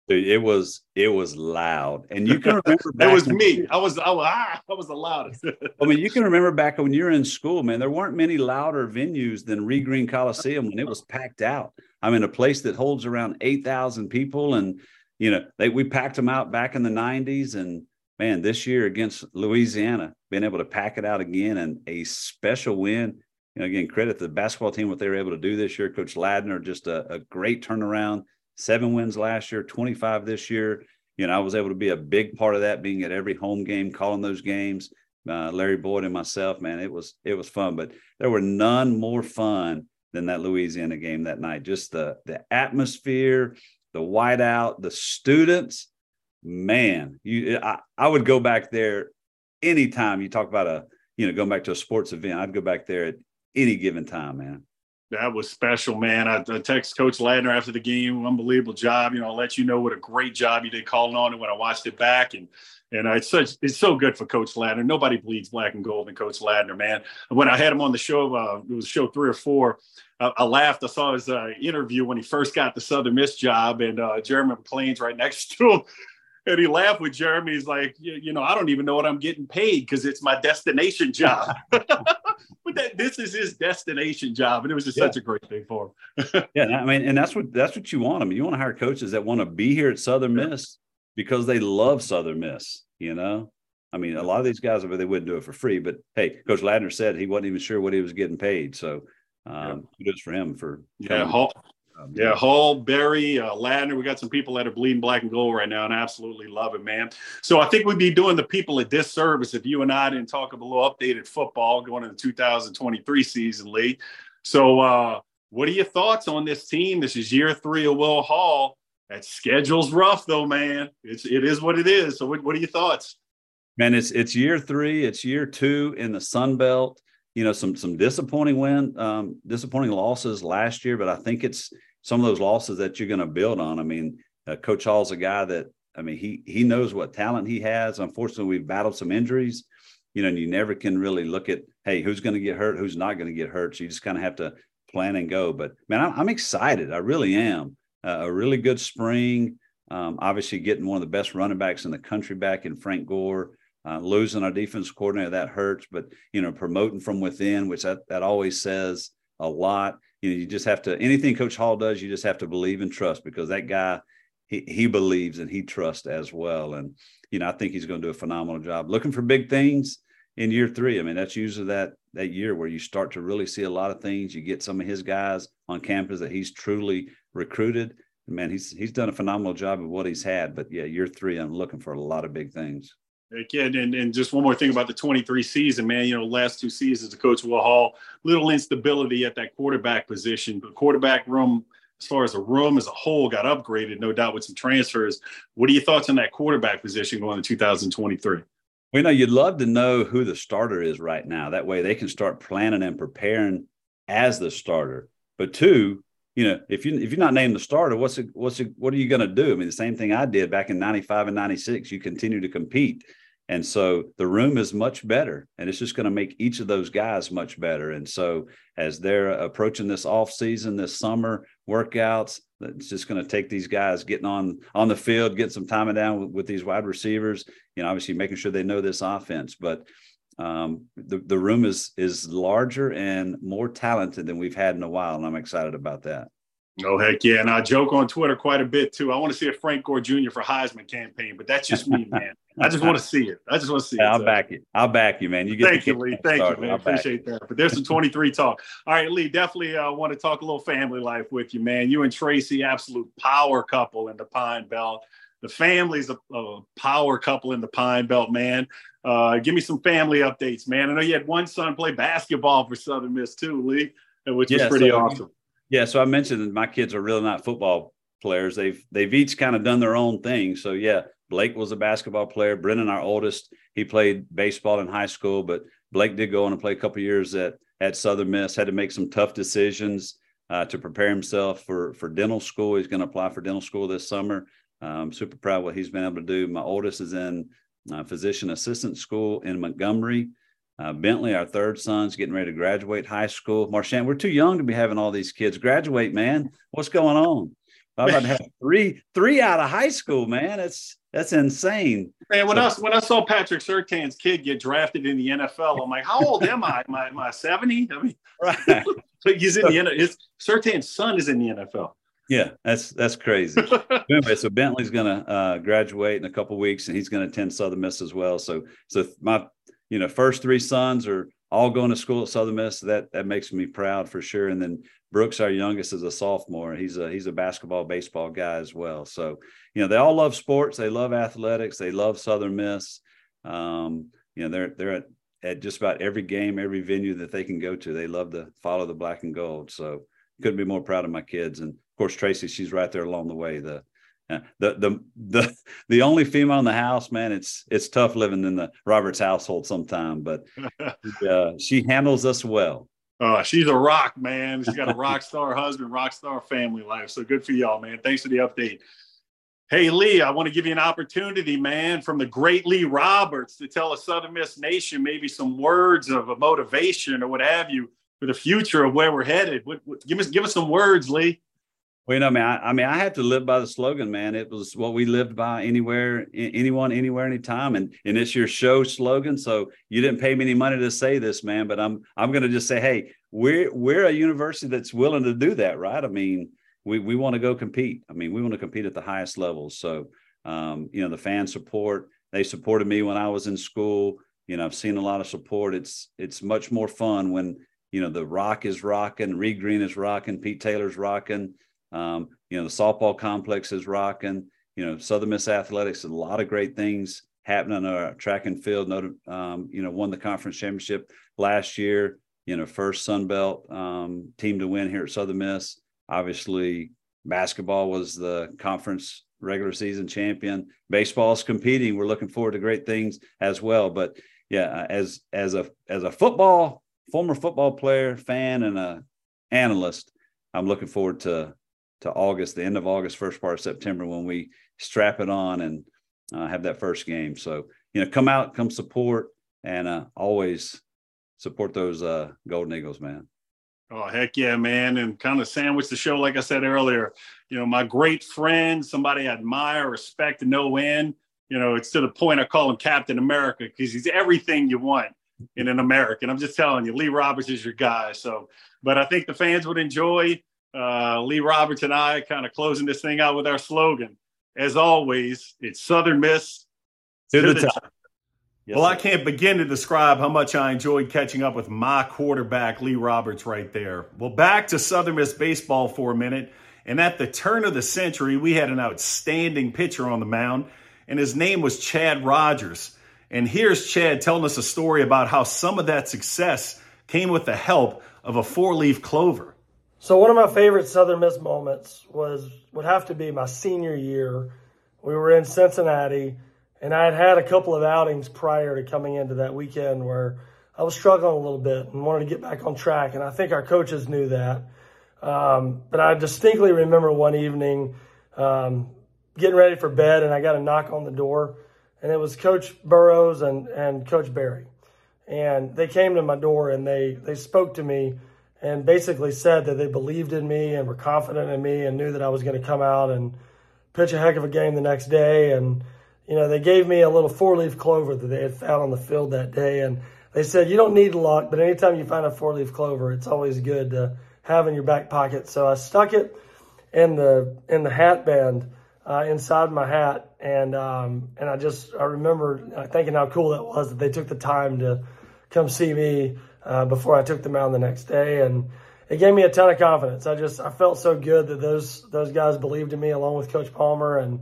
Dude, it was it was loud, and you can (laughs) remember. it was me. I was I was, ah, I was the loudest. (laughs) I mean, you can remember back when you were in school, man. There weren't many louder venues than Reed Green Coliseum when it was packed out. I'm mean, a place that holds around eight thousand people, and you know, they we packed them out back in the '90s, and man, this year against Louisiana, being able to pack it out again and a special win. You know, again, credit the basketball team what they were able to do this year. Coach Ladner, just a, a great turnaround. Seven wins last year, 25 this year. You know, I was able to be a big part of that, being at every home game, calling those games. Uh, Larry Boyd and myself, man, it was it was fun. But there were none more fun than that Louisiana game that night. Just the the atmosphere, the whiteout, the students man, you I, I would go back there anytime you talk about a you know going back to a sports event. I'd go back there at any given time, man. That was special, man. I, I text Coach Ladner after the game. Unbelievable job. You know, I'll let you know what a great job you did calling on it when I watched it back. And and it's such it's so good for Coach Ladner. Nobody bleeds black and gold than Coach Ladner, man. When I had him on the show, uh, it was show three or four. I, I laughed. I saw his uh, interview when he first got the Southern Miss job, and uh, Jeremy McClain's right next (laughs) to him and he laughed with Jeremy. He's like, you, know, I don't even know what I'm getting paid because it's my destination job. (laughs) but that, this is his destination job, and it was just yeah. such a great thing for him. yeah, I mean, and that's what that's what you want. I mean, you want to hire coaches that want to be here at Southern yeah. Miss because they love Southern Miss. You know, I mean, a lot of these guys, they wouldn't do it for free. But hey, Coach Ladner said he wasn't even sure what he was getting paid. So um, yeah. kudos for him for yeah. Hall, um, yeah, Hall, Berry, uh, Ladner. We got some people that are bleeding black and gold right now, and I absolutely love it, man. So I think we'd be doing the people a disservice if you and I didn't talk a little updated football going into the 2023 season, Lee. So, uh, what are your thoughts on this team? This is year three of Will Hall. That schedule's rough, though, man. It's it is what it is. So, what, what are your thoughts? Man, it's it's year three. It's year two in the Sun Belt you know some some disappointing win um, disappointing losses last year but i think it's some of those losses that you're going to build on i mean uh, coach hall's a guy that i mean he he knows what talent he has unfortunately we've battled some injuries you know and you never can really look at hey who's going to get hurt who's not going to get hurt so you just kind of have to plan and go. But man, I'm, I'm excited. I really am. Uh, a really good spring. Um, obviously, getting one of the best running backs in the country back in Frank Gore. Uh, losing our defense coordinator that hurts, but you know, promoting from within, which that, that always says a lot. You know, you just have to anything Coach Hall does, you just have to believe and trust because that guy he, he believes and he trusts as well. And you know, I think he's going to do a phenomenal job. Looking for big things in year three. I mean, that's usually that that year where you start to really see a lot of things. You get some of his guys on campus that he's truly recruited. Man, he's he's done a phenomenal job of what he's had. But yeah, year three, I'm looking for a lot of big things. Again, and, and just one more thing about the 23 season, man. You know, last two seasons, the coach Will Hall, little instability at that quarterback position. The quarterback room, as far as the room as a whole, got upgraded, no doubt, with some transfers. What are your thoughts on that quarterback position going to 2023? Well, you know, you'd love to know who the starter is right now. That way they can start planning and preparing as the starter. But two, you know, if you if you're not named the starter, what's it, what's it, what are you going to do? I mean, the same thing I did back in '95 and '96. You continue to compete, and so the room is much better, and it's just going to make each of those guys much better. And so as they're approaching this off season, this summer workouts, it's just going to take these guys getting on on the field, getting some timing down with, with these wide receivers. You know, obviously making sure they know this offense, but um, the the room is is larger and more talented than we've had in a while, and I'm excited about that. Oh heck yeah! And I joke on Twitter quite a bit too. I want to see a Frank Gore Jr. for Heisman campaign, but that's just me, man. I just want to see it. I just want to see yeah, it. (laughs) I'll so. back you. I'll back you, man. You get thank you, Lee. Thank started. you, man. I'll Appreciate that. But there's some 23 talk. All right, Lee. Definitely uh, want to talk a little family life with you, man. You and Tracy, absolute power couple in the Pine Belt. The family's a, a power couple in the Pine Belt, man. Uh, give me some family updates, man. I know you had one son play basketball for Southern Miss too, Lee, which yeah, was pretty so, awesome. Yeah, so I mentioned my kids are really not football players. They've they've each kind of done their own thing. So yeah, Blake was a basketball player. Brennan, our oldest, he played baseball in high school, but Blake did go on and play a couple years at at Southern Miss. Had to make some tough decisions uh, to prepare himself for for dental school. He's going to apply for dental school this summer. I'm super proud what he's been able to do. My oldest is in uh, physician assistant school in Montgomery. Uh, Bentley, our third son's getting ready to graduate high school. Marchant, we're too young to be having all these kids graduate, man. What's going on? I'm about to have (laughs) three, three out of high school, man. That's that's insane. Man, when so, I when I saw Patrick Surtain's kid get drafted in the NFL, I'm like, how old am I? Am I, am I 70? I mean, (laughs) right. (laughs) he's in the NFL. His Surtain's son is in the NFL. Yeah, that's that's crazy. anyway, so Bentley's going to uh, graduate in a couple weeks, and he's going to attend Southern Miss as well. So, so my you know first three sons are all going to school at Southern Miss. That that makes me proud for sure. And then Brooks, our youngest, is a sophomore. He's a he's a basketball, baseball guy as well. So you know they all love sports. They love athletics. They love Southern Miss. Um, you know they're they're at, at just about every game, every venue that they can go to. They love to follow the black and gold. So couldn't be more proud of my kids. And of course, Tracy, she's right there along the way. The the the the (laughs) the only female in the house, man. It's it's tough living in the Roberts household sometime, but (laughs) uh, she handles us well. Uh, she's a rock, man. She's got a rock star husband, rock star family life. So good for y'all, man. Thanks for the update. Hey, Lee, I want to give you an opportunity, man, from the great Lee Roberts to tell a Southern Miss Nation maybe some words of a motivation or what have you for the future of where we're headed. What, what, give us give us some words, Lee. Well, you know, I mean, I, I mean, I had to live by the slogan, man. It was what we lived by anywhere, anyone, anywhere, anytime, and and it's your show slogan. So you didn't pay me any money to say this, man, but I'm I'm going to just say, hey, we're we're a university that's willing to do that, right? I mean, we we want to go compete. I mean, we want to compete at the highest levels. So, um, you know, the fan support, they supported me when I was in school. You know, I've seen a lot of support. It's it's much more fun when you know the Rock is rocking, Reed Green is rocking, Pete Taylor's rocking um, you know, the softball complex is rocking. You know, Southern Miss Athletics, a lot of great things happening. On our track and field, um, you know, won the conference championship last year. You know, first Sun Belt um, team to win here at Southern Miss. Obviously, basketball was the conference regular season champion. Baseball's competing. We're looking forward to great things as well. But yeah, as as a as a football former football player, fan, and a analyst, I'm looking forward to to August, the end of August, first part of September, when we strap it on and uh, have that first game. So, you know, come out, come support, and uh, always support those uh, Golden Eagles, man. Oh, heck yeah, man. And kind of sandwich the show, like I said earlier. You know, my great friend, somebody I admire, respect to no end. You know, it's to the point I call him Captain America because he's everything you want in an American. I'm just telling you, Lee Roberts is your guy. So, but I think the fans would enjoy uh, Lee Roberts and I kind of closing this thing out with our slogan. As always, it's Southern Miss to, to the, the, top. top. Yes, well, sir. I can't begin to describe how much I enjoyed catching up with my quarterback, Lee Roberts, right there. Well, back to Southern Miss baseball for a minute. And at the turn of the century, we had an outstanding pitcher on the mound, and his name was Chad Rogers. And here's Chad telling us a story about how some of that success came with the help of a four leaf clover. So, one of my favorite Southern Miss moments was would have to be my senior year. We were in Cincinnati and I had had a couple of outings prior to coming into that weekend where I was struggling a little bit and wanted to get back on track. And I think our coaches knew that. Um, but I distinctly remember one evening um, getting ready for bed and I got a knock on the door. And it was Coach Burroughs and, and Coach Berry. And they came to my door and they, they spoke to me and basically said that they believed in me and were confident in me and knew that I was going to come out and pitch a heck of a game the next day. And you know, they gave me a little four leaf clover that they had found on the field that day. And they said, you don't need luck, but anytime you find a four leaf clover, it's always good to have in your back pocket. So I stuck it in the, in the hat band, uh, inside my hat. And, um, and I just, I remember thinking how cool that was that they took the time to come see me, uh, before I took them out the next day. And, it gave me a ton of confidence. I just I felt so good that those those guys believed in me along with Coach Palmer and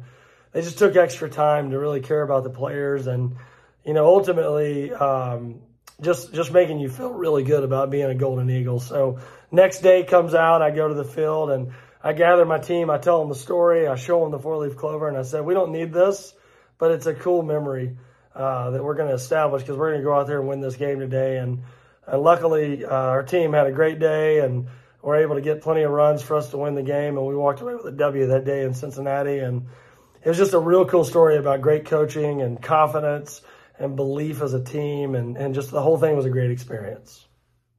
they just took extra time to really care about the players and, you know, ultimately, um, just just making you feel really good about being a Golden Eagle. So next day comes out, I go to the field and I gather my team. I tell them the story. I show them the four leaf clover, and I said, "We don't need this, but it's a cool memory uh, that we're going to establish because we're going to go out there and win this game today." And, and luckily, uh, our team had a great day and were able to get plenty of runs for us to win the game. And we walked away with a W that day in Cincinnati. And it was just a real cool story about great coaching and confidence and belief as a team. And, and just the whole thing was a great experience.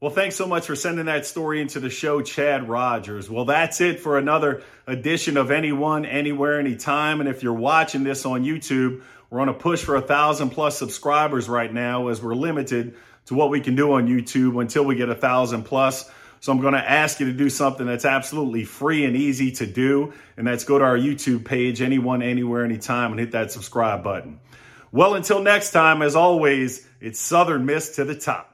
Well, thanks so much for sending that story into the show, Chad Rogers. Well, that's it for another edition of Anyone, Anywhere, Anytime. And if you're watching this on YouTube, we're on a push for a thousand plus subscribers right now as we're limited to what we can do on YouTube until we get a thousand plus. So I'm going to ask you to do something that's absolutely free and easy to do. And that's go to our YouTube page, anyone, anywhere, anytime, and hit that subscribe button. Well, until next time, as always, it's Southern Miss to the top.